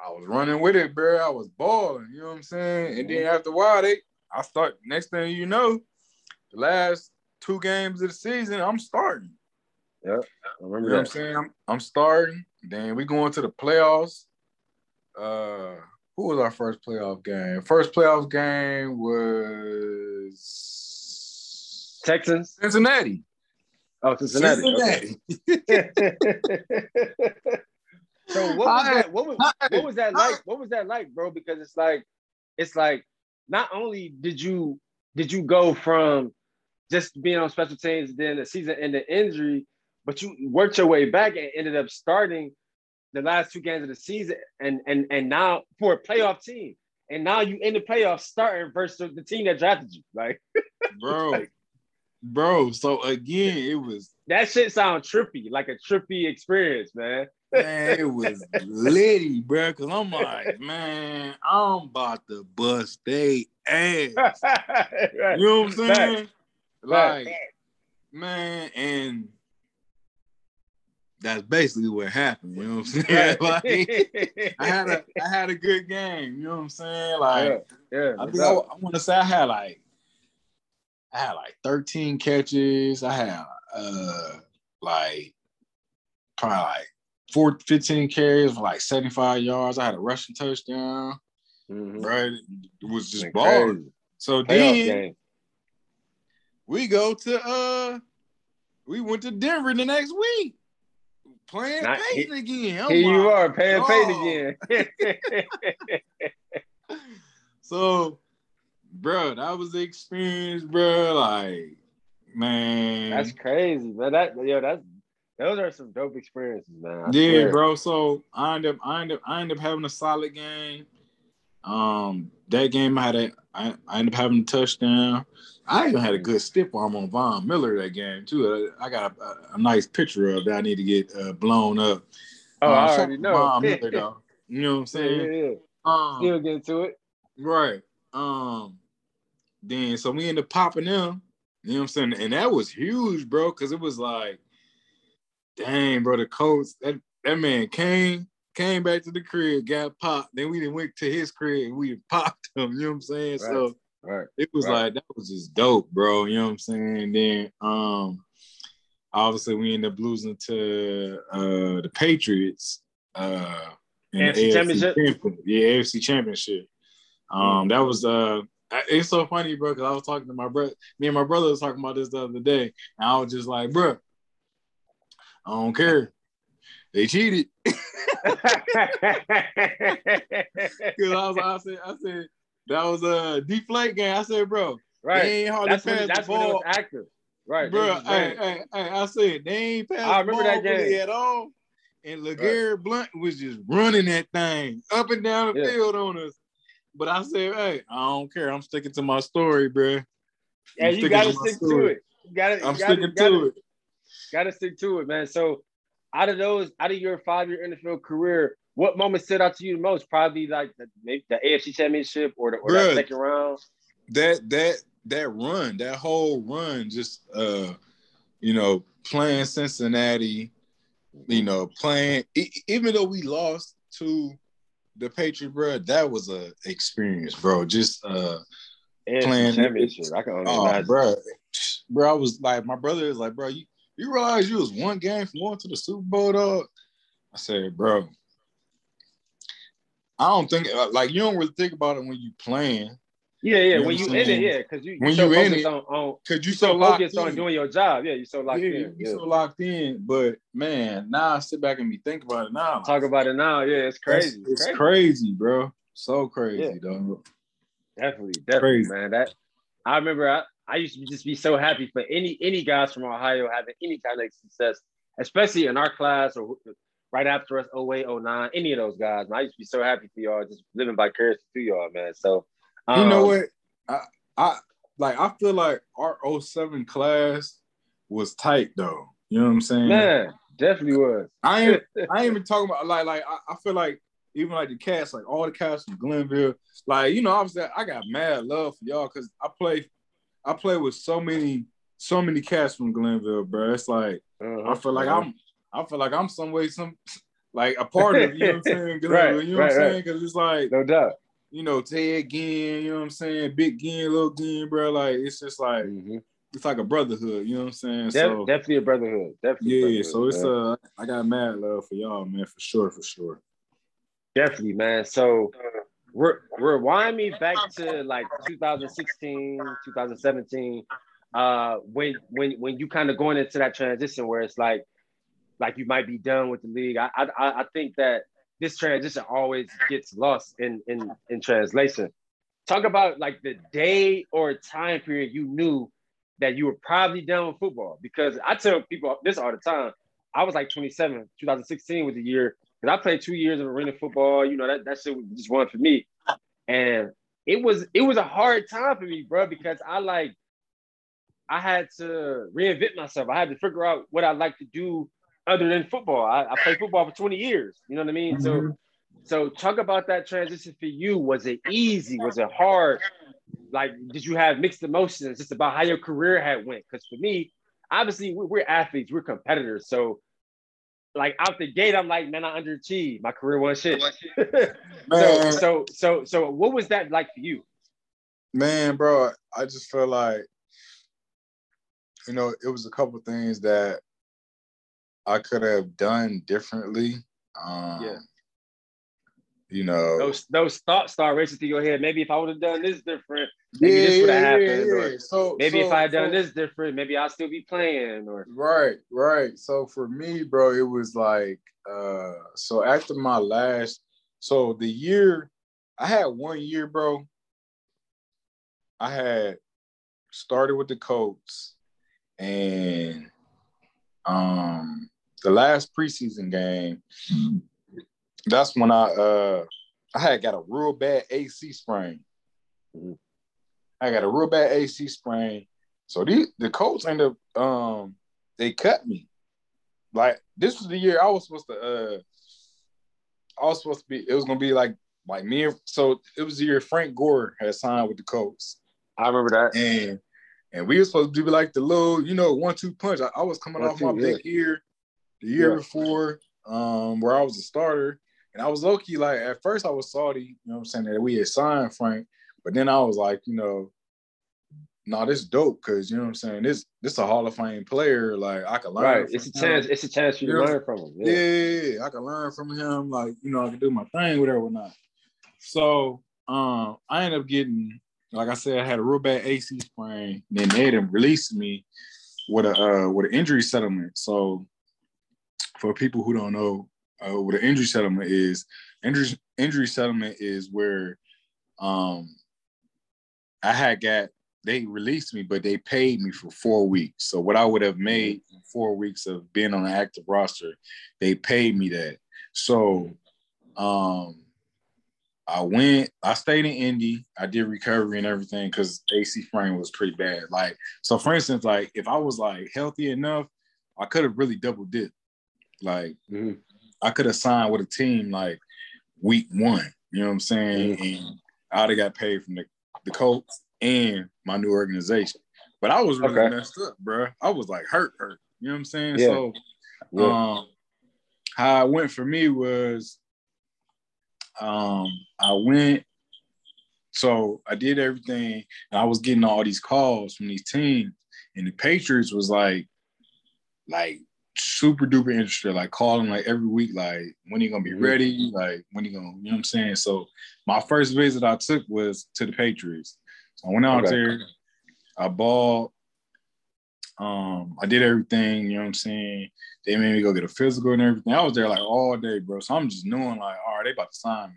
I was running with it, bro. I was balling, you know what I'm saying? And then after a while, they I start next thing you know, the last two games of the season, I'm starting. Yeah, I You remember know what I'm saying? I'm, I'm starting. Then we going to the playoffs. Uh who was our first playoff game? First playoff game was Texans. Cincinnati. Oh, Cincinnati. Okay. so what was Hi. that? What was Hi. what was that like? What was that like, bro? Because it's like it's like not only did you did you go from just being on special teams, then the season ended injury, but you worked your way back and ended up starting the last two games of the season, and and and now for a playoff team, and now you in the playoffs starting versus the team that drafted you. Like bro. Bro, so again, it was that shit sound trippy, like a trippy experience, man. man, it was litty, bro. Cause I'm like, man, I'm about to bust they ass. Right. You know what I'm saying? Right. Like, man, and that's basically what happened. You know what I'm saying? like, I had a I had a good game. You know what I'm saying? Like, yeah, yeah, I think I, want to say I had like I had like 13 catches. I had uh like probably like four, 15 carries for like 75 yards. I had a rushing touchdown. Mhm. Right. It was just balling. So then. We go to uh we went to Denver the next week. Playing Not- Peyton again. I'm Here you are, paying "Dog." paid again. So, bro, that was the experience, bro. Like, man. that's crazy, man. That yo, that's those are some dope experiences, man. I yeah, swear. bro. So I end up, I end up, I end up having a solid game. Um, that game I had a, I, I ended up having a touchdown. I even had a good stiff arm on Von Miller that game too. I got a, a nice picture of that I need to get uh, blown up. Oh, Uh, I already know. Von Miller though. You know what I'm saying? yeah, yeah. Um, Still getting to it. Right. Um, then so we end up popping them. You know what I'm saying? And that was huge, bro, because it was like, dang, bro, the coach, that, that man came, came back to the crib, got popped. Then we didn't went to his crib and we popped him. You know what I'm saying? So Right. it was Right. like that was just dope, bro. You know what I'm saying? And Then um obviously we ended up losing to uh the Patriots uh in AFC the AFC Championship? Championship. Yeah, AFC championship. Um that was uh it's so funny, bro, because I was talking to my brother. Me and my brother was talking about this the other day, and I was just like, bro, I don't care. They cheated. Because I was, I said, I said that was a deflate game. I said, bro, right. they ain't hardly That's when, the that's when it ball. was active. Right. bro. Hey, hey, hey, I said they ain't passed I the remember that game. really at all. And LeGarrette Blunt was just running that thing up and down the Yeah. field on us. But I said, hey, I don't care. I'm sticking to my story, bro. Yeah, you gotta stick to it. You gotta, you I'm gotta, sticking gotta, to it. Gotta stick to it, man. So, out of those, out of your five-year NFL career, what moment stood out to you the most? Probably like the, maybe the AFC Championship or the or that Bruh. second round. That that that run, that whole run, just uh, you know, playing Cincinnati, you know, playing even though we lost to the Patriots, bro, that was a experience, bro. Just uh AFC Playing- Championship. I can only Oh, imagine. bro, bro, I was like, my brother is like, bro, you, you realize you was one game from going to the Super Bowl, dog? I said, bro, I don't think uh, like you don't really think about it when you playing, Yeah, yeah. You know when you in it, yeah, because you When you so you in it, on, on cause you so so locked focused on in. doing your job. Yeah, you so locked yeah, in. you Yeah. so locked in. But man, now I sit back and be think about it now. Talk about it now. Yeah, it's crazy. It's crazy, bro. So crazy, Yeah. dog. Definitely, definitely, Crazy. man. That I remember. I, I used to just be so happy for any any guys from Ohio having any kind of success, especially in our class or right after us, 08, 09, any of those guys. Man, I used to be so happy for y'all, just living vicariously through y'all, man. So, you know um, what? I, I like I feel like our 07 class was tight though. You know what I'm saying? Man, definitely was. I ain't I ain't even talking about like like I, I feel like even like the cats, like all the cats from Glenville, like you know, obviously I got mad love for y'all because I play I play with so many so many cats from Glenville, bro. It's like Uh-huh, I feel like uh-huh. I'm I feel like I'm some way some like a part of you know what I'm saying, Glenville. Right, you know what I'm right, saying? Because it's like no doubt. you know Ted Ginn, you know what I'm saying, Big Ginn, Little Ginn, bro. Like it's just like Mhm. it's like a brotherhood. You know what I'm saying? Def- so definitely a brotherhood. Definitely. yeah, brotherhood, so it's man. uh I got mad love for y'all, man, for sure, for sure. Definitely, man. So re- rewind me back to like 2016, 2017, uh, when when when you kind of going into that transition where it's like like you might be done with the league. I I I think that this transition always gets lost in in in translation. Talk about like the day or time period you knew that you were probably done with football because I tell people this all the time. I was like 27, 2016 was the year because I played two years of arena football. You know that that shit was just one for me, and it was it was a hard time for me, bro, because I like I had to reinvent myself. I had to figure out what I like to do other than football. I, I played football for 20 years. You know what I mean? So mm-hmm. so talk about that transition for you. Was it easy? Was it hard? Like, did you have mixed emotions just about how your career had went? Because for me, obviously we're athletes, we're competitors. So like out the gate, I'm like, man, I underachieved. My career was shit. so, Man. so so so what was that like for you? Man, bro, I just feel like, you know, it was a couple things that I could have done differently. Um, Yeah. You know, Those those thoughts start racing through your head. Maybe if I would have done this different, maybe this would have happened. Or So maybe so- if I had done so- this different, maybe I'll still be playing. Or Right, right. So for me, bro, it was like uh so after my last so the year I had one year, bro. I had started with the Colts and um the last preseason game, that's when I uh I had got a real bad AC sprain. I got a real bad AC sprain. So the the Colts ended up um they cut me. Like this was the year I was supposed to uh I was supposed to be it was gonna be like like me and so it was the year Frank Gore had signed with the Colts. I remember that. And and we were supposed to be like the little, you know, one two punch. I, I was coming One, off my two, big year the year Yeah. before, um, where I was a starter. And I was low key like at first I was salty, you know what I'm saying, that we had signed Frank, but then I was like, you know, no, this dope because you know what I'm saying. This this a Hall of Fame player. Like I can learn. Right. from It's a him. chance. It's a chance for you to learn from them. Yeah. Yeah. I can learn from him. Like, you know, I can do my thing, whatever, whatnot. So um I ended up getting, like I said, I had a real bad AC sprain. Then they had released me with a uh, with an injury settlement. So for people who don't know uh, what an injury settlement is, injury injury settlement is where um I had got they released me, but they paid me for four weeks. So what I would have made in four weeks of being on an active roster, they paid me that. So um I went, I stayed in Indy. I did recovery and everything because AC sprain was pretty bad. Like, so for instance, like if I was like healthy enough, I could have really double dipped. Like, Mhm. I could have signed with a team like week one. You know what I'm saying? Mm-hmm. And I'd have got paid from the, the Colts and my new organization. But I was really Okay. messed up, bro. I was like hurt, hurt. You know what I'm saying? Yeah. So Yeah. um, how it went for me was um, I went, so I did everything, and I was getting all these calls from these teams, and the Patriots was like, like super duper interested, like calling like every week, like when you gonna be ready, like when you gonna, you know what I'm saying? So my first visit I took was to the Patriots. So I went out Okay. there, I balled. Um, I did everything, you know what I'm saying? They made me go get a physical and everything. I was there like all day, bro. So I'm just knowing like, all right, they about to sign me.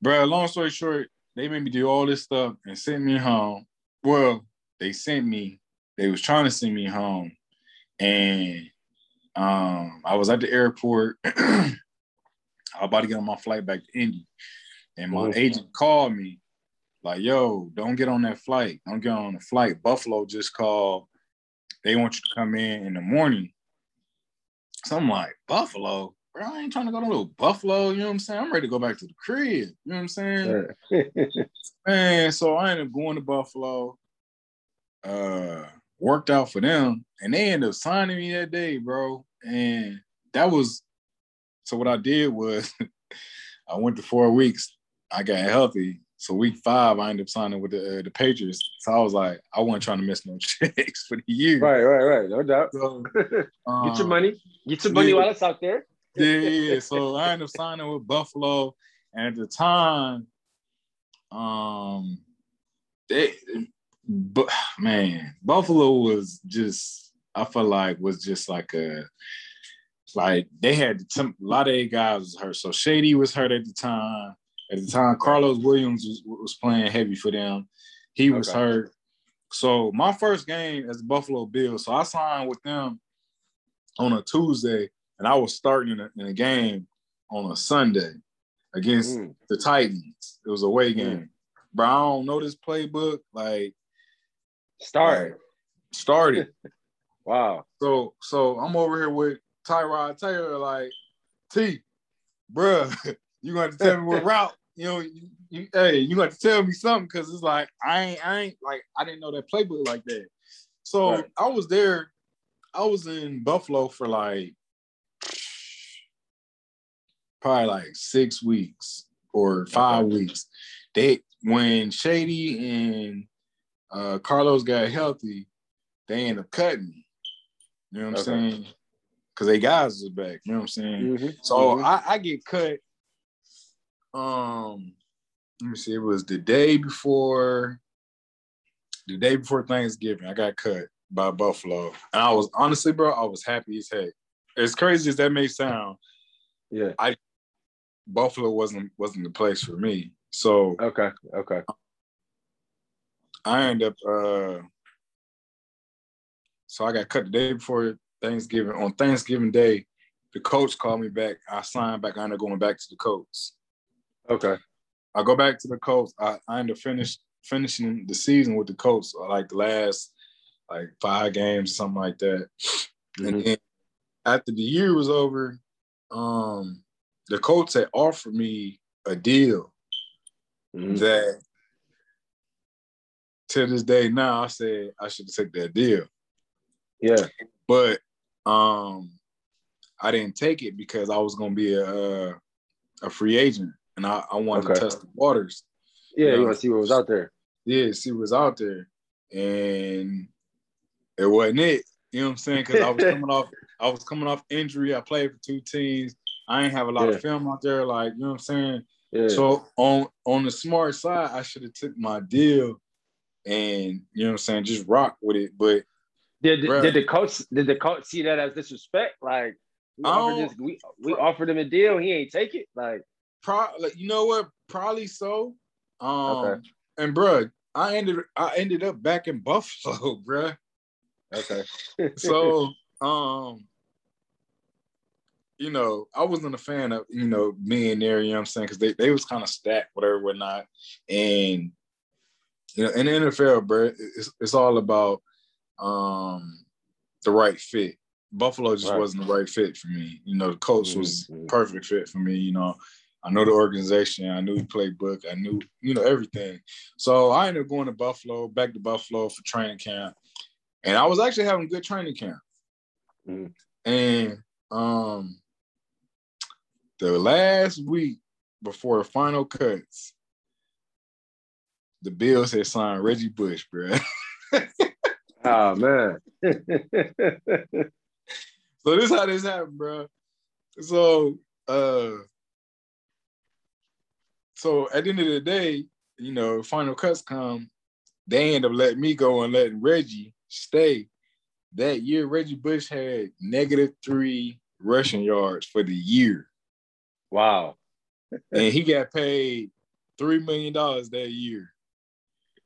Bro, long story short, they made me do all this stuff and sent me home. Well, they sent me, they was trying to send me home. And um, I was at the airport. I was about to get on my flight back to Indy. And my Mhm. agent called me, like, yo, don't get on that flight. Don't get on the flight. Buffalo just called. They want you to come in in the morning. So I'm like, Buffalo? Bro, I ain't trying to go to no Buffalo. You know what I'm saying? I'm ready to go back to the crib. You know what I'm saying? Yeah. Man, so I ended up going to Buffalo. Uh, worked out for them, and they ended up signing me that day, bro. And that was so. What I did was, I went to four weeks. I got healthy. So week five, I ended up signing with the uh, the Patriots. So I was like, I wasn't trying to miss no checks for the year. right, right, right. No doubt. So, Get your um, money. Get your money yeah. while it's out there. yeah, yeah, yeah. So I ended up signing with Buffalo, and at the time, um, they, but man, Buffalo was just I felt like was just like a like they had some, a lot of their guys was hurt. So Shady was hurt at the time. At the time, Carlos Williams was, was playing heavy for them. He was Okay. hurt. So my first game as the Buffalo Bills. So I signed with them on a Tuesday, and I was starting in a, in a game on a Sunday against Mm. the Titans. It was a away Mm. game. Bro, I don't know this playbook. Like Start. started. Wow. so so I'm over here with Tyrod Taylor, like, T, bruh, you gonna have to tell me what route. You know, you, you, hey, you got to tell me something because it's like I ain't, I ain't like I didn't know that playbook like that. So Right. I was there. I was in Buffalo for like probably like six weeks or five weeks. They when Shady and uh, Carlos got healthy, they end up cutting me. You know what I'm saying? Because they guys is back. You know what I'm saying? Mhm. So Mhm. I, I get cut. Um, let me see. It was the day before, the day before Thanksgiving. I got cut by Buffalo, and I was honestly, bro, I was happy as heck. As crazy as that may sound, yeah. I Buffalo wasn't wasn't the place for me. So Okay. Okay. I ended up. uh So I got cut the day before Thanksgiving. On Thanksgiving Day, the Colts called me back. I signed back. I ended up going back to the Colts. Okay. I go back to the Colts. I, I end up finish finishing the season with the Colts, uh, like the last like five games or something like that. And Mhm. then after the year was over, um, the Colts had offered me a deal Mhm. that to this day now I said I should take that deal. Yeah. But um I didn't take it because I was gonna be a a free agent and I, I wanted Okay. to test the waters. Yeah. You want to see what was out there? yeah, see what was out there. And it wasn't it. You know what I'm saying? Because I was coming off, I was coming off injury. I played for two teams. I ain't have a lot Yeah. of film out there. Like, you know what I'm saying? Yeah. So on on the smart side, I should have took my deal and you know what I'm saying, just rock with it. But did did the Colts did the Colts see that as disrespect? Like we offered, this, we, we offered him a deal, he ain't take it. Like, pro, like you know what? Probably so. Um, okay. and bro, I ended I ended up back in Buffalo, bro. Okay. so um you know, I wasn't a fan of, you know, being there, you know what I'm saying? Because they, they was kind of stacked, whatever, whatnot. And, you know, in the NFL, bro, it's, it's all about um the right fit. Buffalo just right. wasn't the right fit for me. You know, the Colts was mm-hmm. perfect fit for me. You know, I know the organization, I knew the playbook, I knew, you know, everything. So I ended up going to Buffalo, back to Buffalo for training camp. And I was actually having good training camp. Mm-hmm. And um the last week before the final cuts, the Bills had signed Reggie Bush, bro. oh man. so this how this happened, bro. So uh so at the end of the day, you know, final cuts come, they end up letting me go and letting Reggie stay. That year, Reggie Bush had negative three rushing yards for the year. Wow. and he got paid three million dollars that year.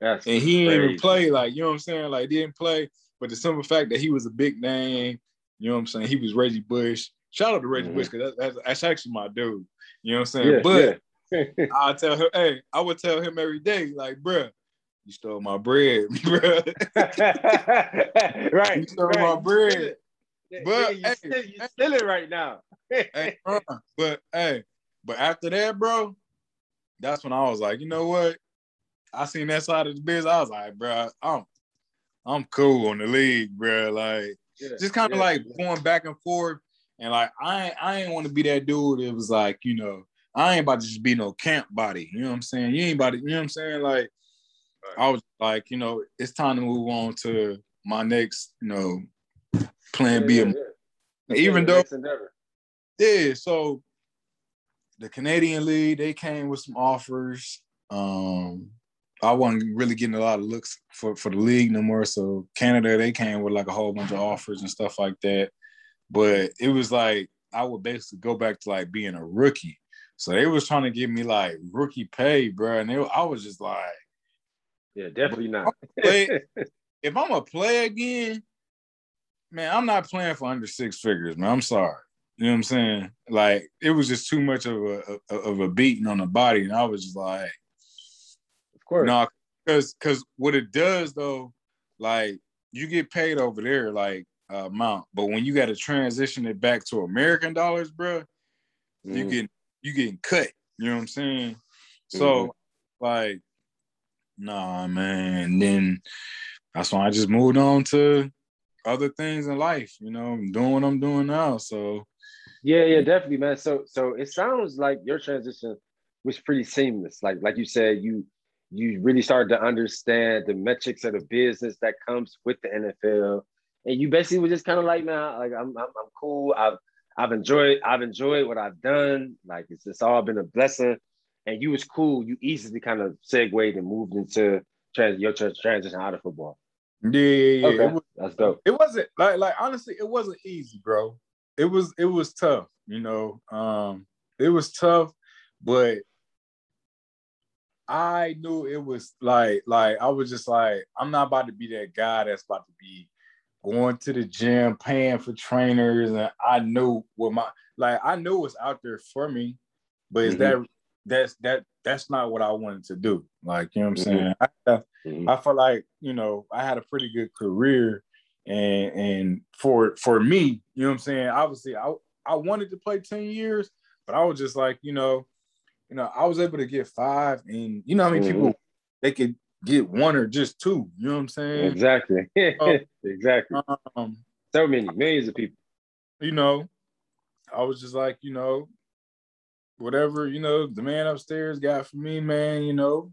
That's and he didn't even play like you know what I'm saying. Like didn't play, but the simple fact that he was a big name, you know what I'm saying. He was Reggie Bush. Shout out to Reggie mm-hmm. Bush because that's, that's, actually my dude. You know what I'm saying. Yeah, but yeah. I tell him, hey, I would tell him every day, like, bruh, you stole my bread, bruh. right. You stole right. my bread. But yeah, you, hey, still, you still it right now. hey, but hey, but after that, bro, that's when I was like, you know what? I seen that side of the business. I was like, bro, I'm I'm cool on the league, bro. Like yeah, just kind of yeah, like yeah. going back and forth. And like I ain't, I ain't want to be that dude It was like, you know, I ain't about to just be no camp body. You know what I'm saying? You ain't about to, you know what I'm saying? Like. I was like, you know, it's time to move on to my next, you know, plan B. Even though yeah, so the Canadian League, they came with some offers. Um, I wasn't really getting a lot of looks for, for the league no more. So Canada, they came with like a whole bunch of offers and stuff like that. But it was like I would basically go back to like being a rookie. So they was trying to give me like rookie pay, bro. And they, I was just like, yeah, definitely not. if I'm a play again, man, I'm not playing for under six figures, man. I'm sorry. You know what I'm saying? Like it was just too much of a, of a beating on the body, and I was just like, course, no, because because what it does though, like you get paid over there like uh, amount, but when you got to transition it back to American dollars, bro, mm. you get you getting cut. You know what I'm saying? So mm-hmm. like, nah, man. And then that's why I just moved on to other things in life. You know, I'm doing what I'm doing now. So yeah, yeah, definitely, man. So so it sounds like your transition was pretty seamless. Like like you said, you you really started to understand the metrics of the business that comes with the NFL. And you basically were just kind of like, man, like I'm, I'm, I'm cool. I've I've enjoyed I've enjoyed what I've done. Like it's it's all been a blessing. And you was cool. You easily kind of segued and moved into trans, your transition out of football. Yeah, yeah, yeah. Okay. Was, That's dope. It wasn't like like honestly, it wasn't easy, bro. It was it was tough, you know. Um, it was tough, but I knew it was like like I was just like, I'm not about to be that guy that's about to be going to the gym, paying for trainers, and I knew what my like I knew what's out there for me, but is mm-hmm. that that's that that's not what I wanted to do. Like, you know what I'm mm-hmm. saying? I, mm-hmm. I felt like, you know, I had a pretty good career and and for for me, you know what I'm saying? Obviously, I I wanted to play 10 years, but I was just like, you know, you know, I was able to get five and you know how many mm-hmm. people they could get one or just two, you know what I'm saying? Exactly. so, exactly. Um, so many millions of people. You know, I was just like, you know, whatever, you know, the man upstairs got for me, man, you know,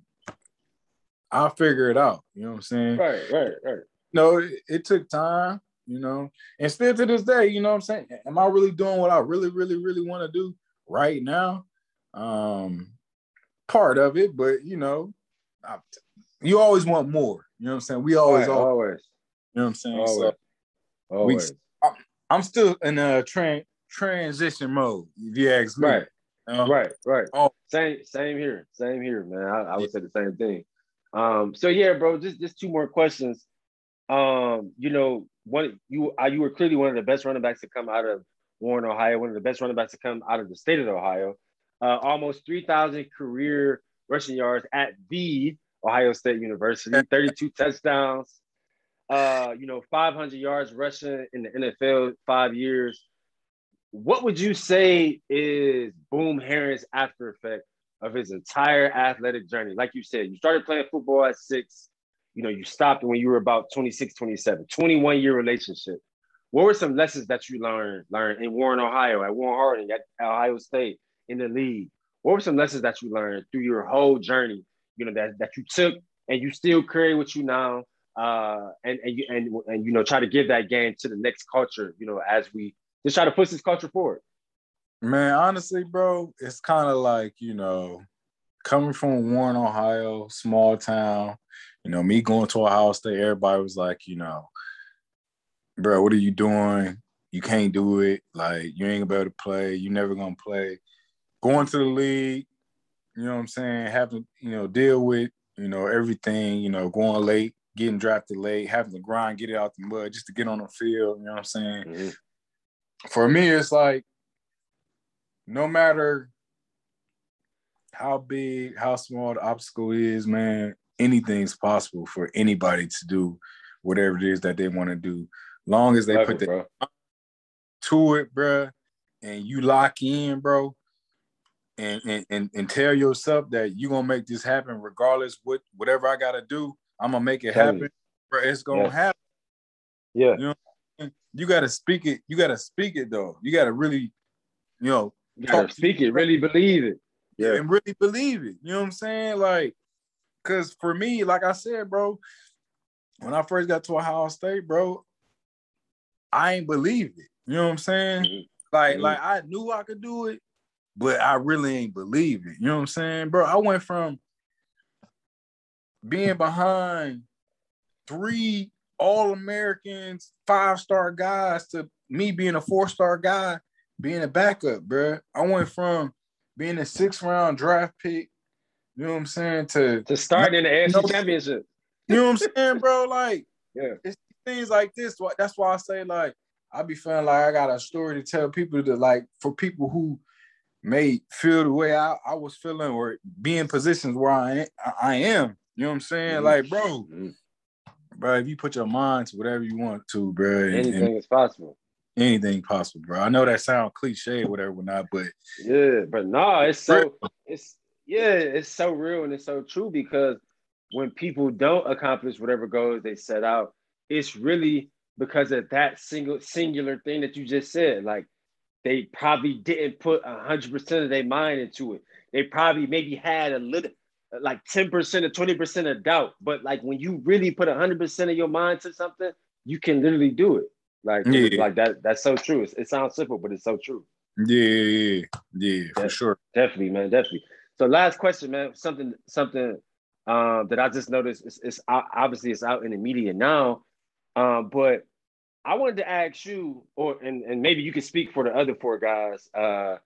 I'll figure it out. You know what I'm saying? Right, right, right. No, it, it, took time, you know, and still to this day, you know what I'm saying? Am I really doing what I really, really, really want to do right now? Um, part of it, but you know, I, you always want more. You know what I'm saying? We always, Right, always, always, you know what I'm saying? always, So always. I'm still in a tran transition mode, if you ask me. Right, know? right, right. Oh. Same, same here, same here, man. I, I would say the same thing. Um, so yeah, bro, just just two more questions. Um, you know, one you uh, you were clearly one of the best running backs to come out of Warren, Ohio, one of the best running backs to come out of the state of Ohio. Uh, almost 3,000 career rushing yards at the Ohio State University, 32 touchdowns, uh, you know, 500 yards rushing in the NFL, five years. What would you say is Boom Herron's after effect of his entire athletic journey? Like you said, you started playing football at six, you know, you stopped when you were about 26, 27, 21 year relationship. What were some lessons that you learned learned in Warren, Ohio, at Warren Harding, at Ohio State, in the league? What were some lessons that you learned through your whole journey? You know that that you took and you still carry with you now, uh, and and you and and you know try to give that game to the next culture. You know, as we just try to push this culture forward. Man, honestly, bro, it's kind of like, you know, coming from Warren, Ohio, small town, you know, me going to Ohio State, everybody was like, you know, bro, what are you doing? You can't do it. Like, you ain't able to play. You never gonna play. Going to the league, you know what I'm saying? Having, you know, deal with, you know, everything, you know, going late, getting drafted late, having to grind, get it out the mud just to get on the field, you know what I'm saying? Mhm. for me, it's like no matter how big, how small the obstacle is, man, anything's possible for anybody to do whatever it is that they want to do. Long as they Love put it, the bro. to it, bruh, and you lock in, bro, and and and, and tell yourself that you're gonna make this happen regardless what whatever I gotta do, I'm gonna make it Tell happen. Bro, it's gonna Yes. happen. Yeah, You gotta speak it, you gotta speak it though. You gotta really, you know, you gotta speak it, really believe it. Yeah, and really believe it. You know what I'm saying? Like, cause for me, like I said, bro, when I first got to Ohio State, bro, I ain't believed it. You know what I'm saying? Mhm. Like, Mhm. like I knew I could do it, but I really ain't believe it. You know what I'm saying, bro? I went from being behind three All Americans, five star guys to me being a four star guy, being a backup, bro. I went from being a six round draft pick, you know what I'm saying, to to start in the AFC No. Championship. you know what I'm saying, bro? Like, Yeah. it's things like this. That's why I say, like, I be feeling like I got a story to tell people to like, for people who may feel the way I, I was feeling or be in positions where I am, I am. You know what I'm saying? Mhm. Like, bro, Mhm. bro, if you put your mind to whatever you want to, bro, Anything and is possible. anything possible, bro. I know that sound cliche or whatever, not, but Yeah, but no, it's so it's yeah, it's so real and it's so true because when people don't accomplish whatever goals they set out, it's really because of that single singular thing that you just said. Like they probably didn't put a hundred percent of their mind into it. They probably maybe had a little like 10% or 20% of doubt. But like when you really put hundred percent of your mind to something, you can literally do it. Like, Yeah. like that, that's so true. It's, it sounds simple, but it's so true. yeah, yeah, yeah, for sure. Definitely, man. Definitely. So last question, man. Something, something um, that I just noticed. It's, it's obviously it's out in the media now, um, but I wanted to ask you, or and, and maybe you could speak for the other four guys. Uh,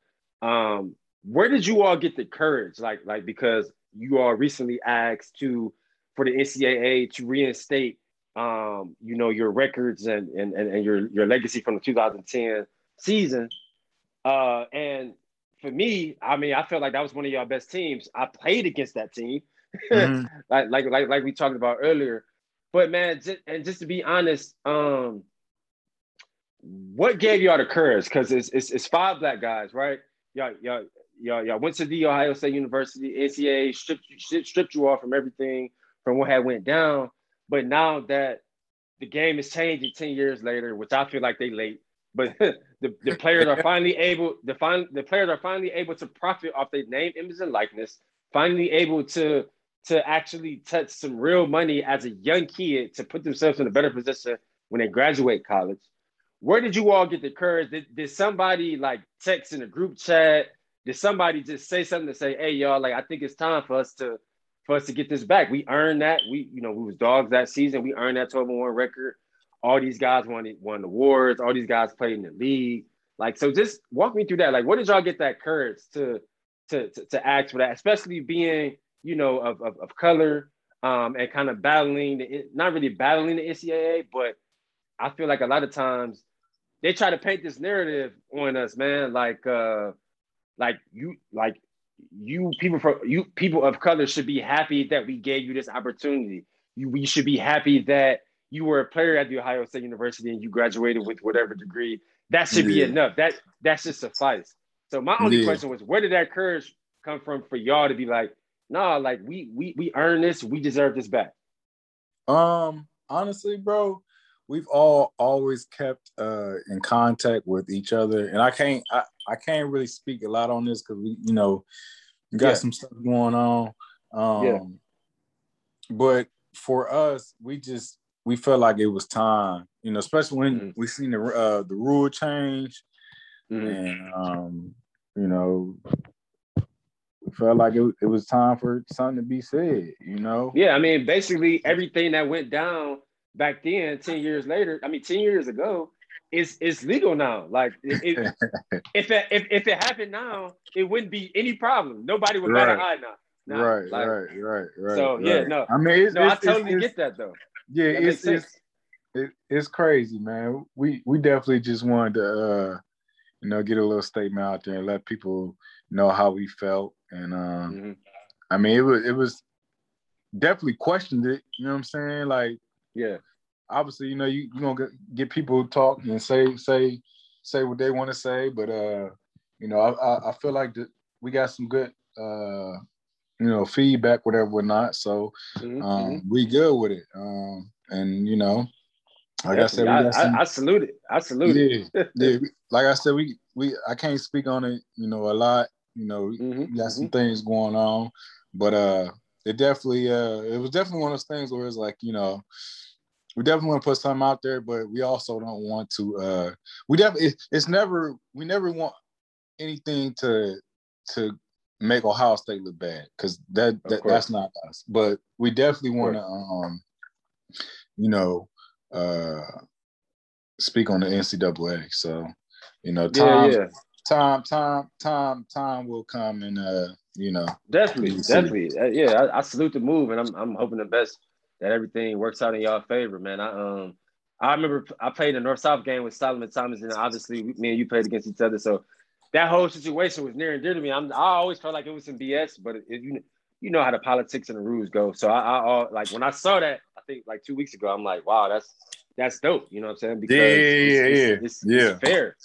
um, where did you all get the courage? Like, like because you all recently asked to for the NCAA to reinstate, um, you know, your records and and and, and your your legacy from the 2010 season. Uh, and for me, I mean, I felt like that was one of y'all best teams. I played against that team, Mhm. like like like like we talked about earlier. But man, just, and just to be honest, um, what gave y'all the courage? Because it's, it's it's five black guys, right? Y'all y'all y'all y'all went to the Ohio State University. NCAA stripped you stripped you off from everything from what had went down. But now that the game is changing ten years later, which I feel like they late, but the, the players are finally able the fin- the players are finally able to profit off their name, image, and likeness. Finally able to to actually touch some real money as a young kid to put themselves in a better position when they graduate college. Where did you all get the courage? Did, did somebody like text in a group chat? did somebody just say something to say, hey y'all, like I think it's time for us to for us to get this back. We earned that. We, you know, we was dogs that season. We earned that 12 1 record. All these guys won it, won awards. All these guys played in the league. Like, so just walk me through that. Like, what did y'all get that courage to to to, to ask for that, especially being, you know, of, of, of color um, and kind of battling the, not really battling the NCAA, but I feel like a lot of times they try to paint this narrative on us, man. Like, uh, like you, like you people from you people of color should be happy that we gave you this opportunity. You, we should be happy that you were a player at the Ohio State University and you graduated with whatever degree. That should yeah. be enough. That that should suffice. So my only yeah. question was, where did that courage come from for y'all to be like, nah, like we we we earned this, we deserve this back? Um, honestly, bro, we've all always kept uh in contact with each other, and I can't I, I can't really speak a lot on this because we you know got yeah. some stuff going on. Um, yeah. But for us, we just we felt like it was time, you know, especially when mm-hmm. we seen the uh, the rule change, mm-hmm. and um, you know, we felt like it, it was time for something to be said, you know. Yeah, I mean, basically everything that went down back then, ten years later, I mean, ten years ago, is is legal now. Like it, if, it, if if it happened now, it wouldn't be any problem. Nobody would right. bat an eye now. Nah, right, like, right, right, right. So right. yeah, no. I mean, it's, no, it's, I totally get that though. Yeah, that it's it's it, it's crazy, man. We we definitely just wanted to, uh, you know, get a little statement out there and let people know how we felt. And um, mm-hmm. I mean, it was it was definitely questioned it. You know what I'm saying? Like, yeah, obviously, you know, you you gonna get, get people talk and say say say what they want to say, but uh, you know, I I, feel like that we got some good uh, you know, feedback, whatever, whatnot. So mm-hmm. um, mm-hmm. we good with it. Um, and you know, like I said, I, some, I, I, salute it. I salute yeah, it. yeah, like I said, we we I can't speak on it, you know, a lot. You know, mm-hmm. we got some mm-hmm. things going on, but uh, it definitely uh, it was definitely one of those things where it's like, you know, we definitely want to put something out there, but we also don't want to. Uh, we definitely it, it's never we never want anything to to make Ohio State look bad because that, that that's not us. But we definitely want to, um, you know, uh, speak on the NCAA. So, you know, time, yeah, yeah. Time, time, time, time will come, and uh, you know, definitely, definitely, uh, yeah. I, I, salute the move, and I'm I'm hoping the best that everything works out in y'all favor, man. I um. I remember I played a North South game with Solomon Thomas, and obviously me and you played against each other. So that whole situation was near and dear to me. I'm, I always felt like it was some BS, but it, you you know how the politics and the rules go. So I, I, all like when I saw that, I think like two weeks ago, I'm like, wow, that's that's dope. You know what I'm saying? Because yeah, yeah, it's, yeah, it's, yeah. It's fair.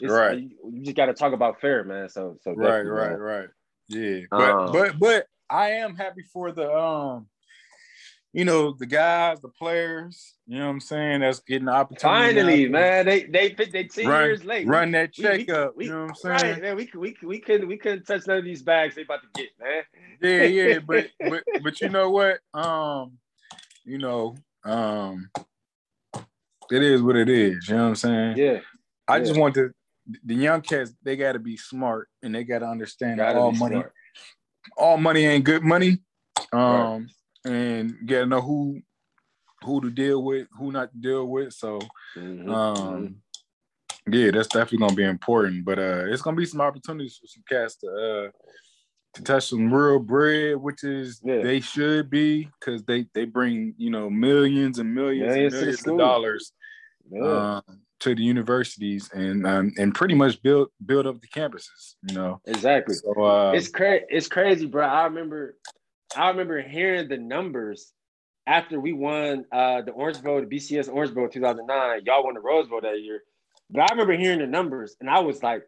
It's, right. You, you, just got to talk about fair, man. So so right, right, man. right. Yeah, but um, but but I am happy for the um you know, the guys, the players, you know what I'm saying, that's getting the opportunity. Finally, man. They they they 10 run, years late. Run that check we, up. We, you know what I'm saying? Right, man. We, we, we couldn't we couldn't touch none of these bags they about to get, man. Yeah, yeah. but but but you know what? Um, you know, um it is what it is, you know what I'm saying? Yeah. I yeah. just want to the young cats, they gotta be smart and they gotta understand gotta all money. Smart. All money ain't good money. Um right and get to know who who to deal with, who not to deal with. So mm-hmm. um yeah, that's definitely gonna be important. But uh it's gonna be some opportunities for some cats to uh to touch some real bread, which is yeah. they should be because they they bring you know millions and millions, and millions of dollars yeah. uh, to the universities and um, and pretty much build build up the campuses. You know exactly. So uh, it's crazy. It's crazy, bro. I remember I remember hearing the numbers after we won uh, the Orange Bowl, the BCS Orange Bowl 2009. Y'all won the Rose Bowl that year. But I remember hearing the numbers and I was like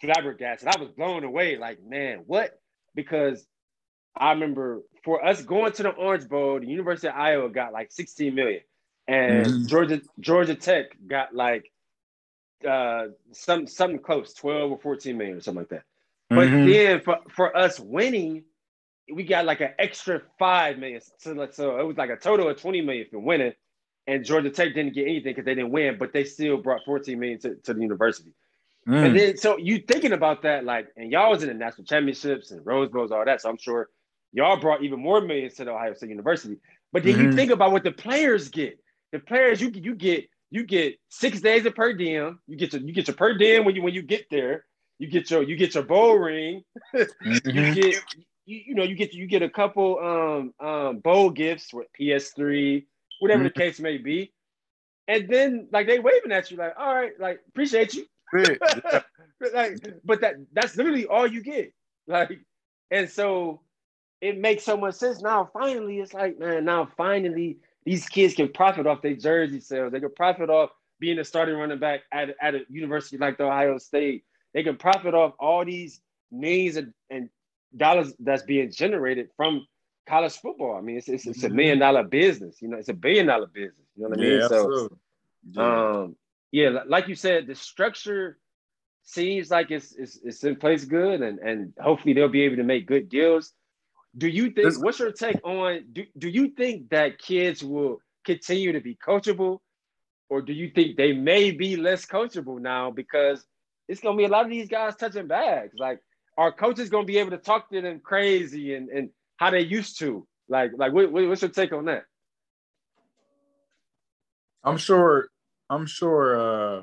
flabbergasted. I was blown away. Like, man, what? Because I remember for us going to the Orange Bowl, the University of Iowa got like 16 million. And mm-hmm. Georgia Georgia Tech got like uh some something close, 12 or 14 million or something like that. But mm-hmm. then for, for us winning, we got like an extra five million. So, so it was like a total of 20 million for winning. And Georgia Tech didn't get anything because they didn't win, but they still brought 14 million to, to the university. Mm. And then so you thinking about that, like, and y'all was in the national championships and Rose Bowls, all that. So I'm sure y'all brought even more millions to the Ohio State University. But then mm-hmm. you think about what the players get. The players you you get you get six days of per diem. You get your you get your per diem when you when you get there. You get your you get your bowl ring. mm-hmm. You get you, you know you get you get a couple um um bowl gifts with PS3, whatever mm-hmm. the case may be. And then like they waving at you like, all right, like appreciate you. like, but that that's literally all you get. Like, and so it makes so much sense now. Finally, it's like, man, now finally these kids can profit off their jersey sales. They can profit off being a starting running back at, at a university like the Ohio State. They can profit off all these millions and, and dollars that's being generated from college football. I mean, it's, it's, it's a mm-hmm. million dollar business. You know, it's a billion dollar business. You know what I mean? Yeah, so, yeah. um, yeah, like you said, the structure seems like it's, it's it's in place good, and and hopefully they'll be able to make good deals. Do you think? what's your take on? Do Do you think that kids will continue to be coachable, or do you think they may be less coachable now because it's gonna be a lot of these guys touching bags? Like, are coaches gonna be able to talk to them crazy and and how they used to? Like, like what, what's your take on that? I'm sure. I'm sure. uh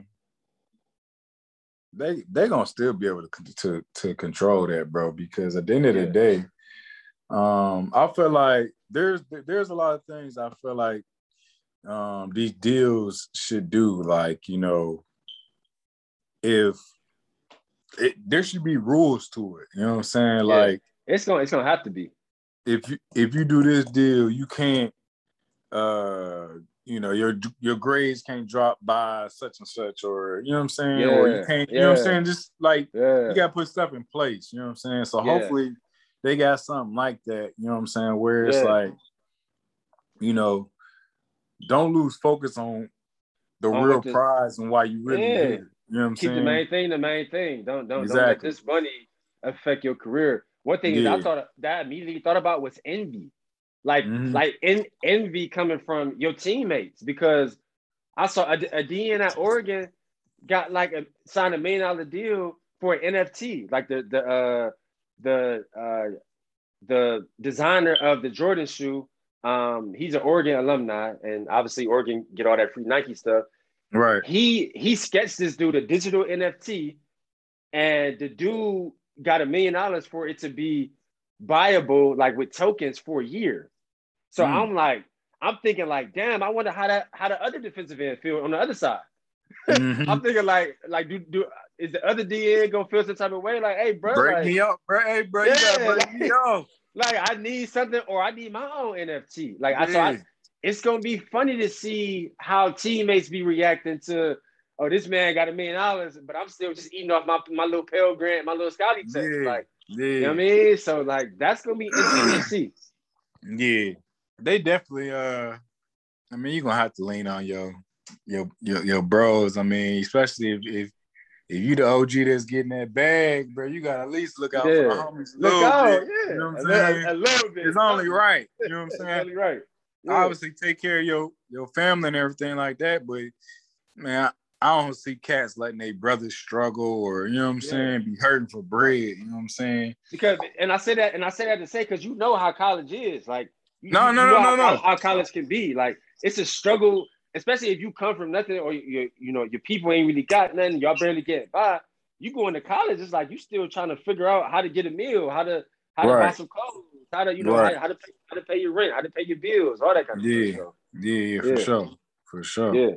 they they gonna still be able to to to control that, bro. Because at the end of the day, um, I feel like there's there's a lot of things I feel like um these deals should do. Like you know, if it, there should be rules to it. You know what I'm saying? Yeah. Like it's gonna it's gonna have to be. If you if you do this deal, you can't uh you know, your your grades can't drop by such and such, or you know what I'm saying, yeah, or you can't, you know what I'm saying, just like yeah. you gotta put stuff in place, you know what I'm saying. So yeah. hopefully they got something like that, you know what I'm saying, where it's like, you know, don't lose focus on the on real prize and why you really did. You know what I'm Keep saying? the main thing, the main thing. Don't don't, exactly. don't let this money affect your career. One thing I thought that I immediately thought about was envy like mm-hmm. like in, envy coming from your teammates because I saw a, a DN at Oregon got like a signed a million dollar deal for an NFT, like the the uh, the uh, the designer of the Jordan shoe. Um, he's an Oregon alumni, and obviously Oregon get all that free Nike stuff. Right. He he sketched this dude a digital NFT, and the dude got a million dollars for it to be buyable, like with tokens for a year. So mm. I'm like, I'm thinking like, damn, I wonder how that how the other defensive end feel on the other side. Mm-hmm. I'm thinking like, like do do is the other DN gonna feel some type of way? Like, hey, bro, break like, me up, bro. Hey, bro, yeah, like, me up. Like, I need something, or I need my own NFT. Like, yeah. I, so I, it's gonna be funny to see how teammates be reacting to. Oh, this man got a million dollars, but I'm still just eating off my, my little Pell Grant, my little Scotty test. Yeah. Like, yeah. you know what I mean? So, like, that's gonna be interesting to see. Yeah they definitely uh I mean you're gonna have to lean on your your your, your bros. I mean, especially if, if if you the OG that's getting that bag, bro, you gotta at least look out yeah. for the homies. Look out, bit, yeah. You know what I'm saying? A, little bit. It's only right. You know what I'm saying? only right. Yeah. Obviously, take care of your your family and everything like that. But man, I, I don't see cats letting their brothers struggle or you know what I'm yeah. saying, be hurting for bread. You know what I'm saying? Because and I say that and I say that to say because you know how college is. Like no, no, no, no, no. How, college can be like it's a struggle, especially if you come from nothing or you you know your people ain't really got nothing. Y'all barely get by. You going to college, it's like you still trying to figure out how to get a meal, how to how right. to buy some clothes, how to you know right. how, how, to pay, how to pay your rent, how to pay your bills, all that kind of yeah. stuff. Yeah, yeah, for yeah. sure, for sure. Yeah,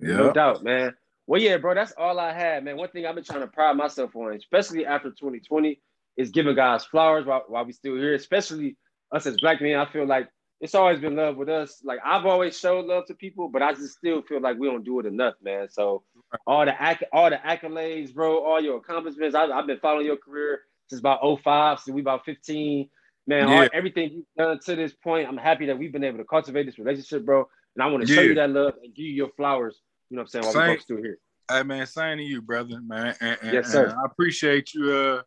yeah, no doubt, man. Well, yeah, bro, that's all I had, man. One thing I've been trying to pride myself on, especially after 2020, is giving guys flowers while, while we still here, especially us as black men. I feel like it's always been love with us. Like I've always showed love to people, but I just still feel like we don't do it enough, man. So all the acc- all the accolades, bro, all your accomplishments. I, have been following your career since about 05, since we about 15. Man, yeah. all, everything you've done to this point, I'm happy that we've been able to cultivate this relationship, bro. And I want to yeah. show you that love and give you your flowers. You know what I'm saying? While same, we both still here. Hey man, same to you, brother, man. And, and, yes, sir. I appreciate you uh,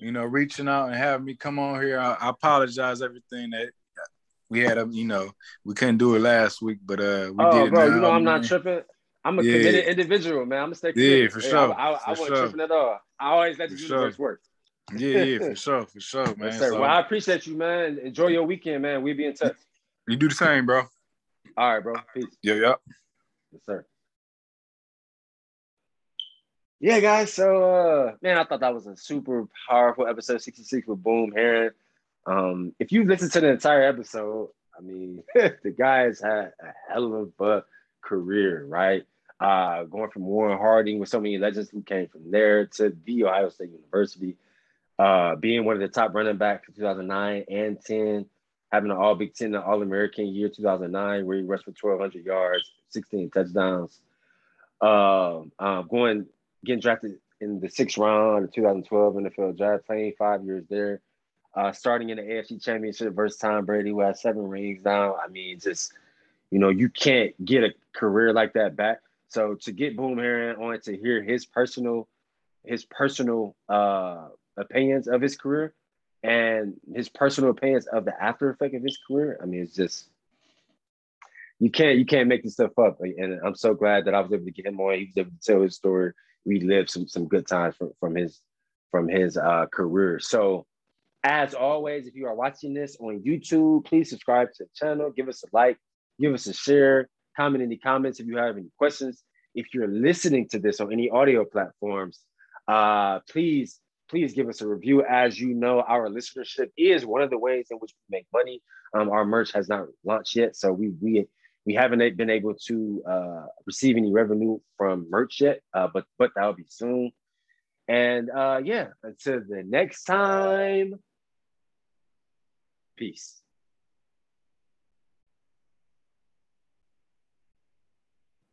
you know, reaching out and having me come on here. I, I apologize everything that we had a, you know, we couldn't do it last week, but uh, we oh, did. It bro, you know I'm not tripping. I'm a Yeah. committed individual, man. I'm gonna stay Yeah, committed. for Hey, sure, I, I, I for wasn't sure. tripping at all. I always let the For universe sure. work. Yeah, yeah, for sure, for sure, man. Yes. So, well, I appreciate you, man. Enjoy your weekend, man. We'll be in touch. you do the same, bro. All right, bro. Peace. Yeah, yeah. Yes, sir. Yeah, guys. So, uh, man, I thought that was a super powerful episode 66 with Boom Herron. Um, if you listen to the entire episode, I mean, the guy has had a hell of a career, right? Uh, going from Warren Harding with so many legends who came from there to the Ohio State University, uh, being one of the top running backs in 2009 and 10, having an All Big Ten and All American year 2009, where he rushed for 1,200 yards, 16 touchdowns. Uh, going getting drafted in the sixth round of 2012 NFL draft, playing five years there, uh, starting in the AFC Championship versus Tom Brady, who has seven rings now. I mean, just you know, you can't get a career like that back. So to get Boom Herron on to hear his personal, his personal uh, opinions of his career and his personal opinions of the after effect of his career, I mean, it's just you can't you can't make this stuff up. And I'm so glad that I was able to get him on. He was able to tell his story. We lived some some good times from from his from his uh, career. So as always, if you are watching this on YouTube, please subscribe to the channel, give us a like, give us a share, comment in the comments if you have any questions. If you're listening to this on any audio platforms, uh, please, please give us a review. As you know, our listenership is one of the ways in which we make money. Um, our merch has not launched yet, so we we we haven't been able to uh, receive any revenue from merch yet, uh, but but that'll be soon. And uh, yeah, until the next time, peace.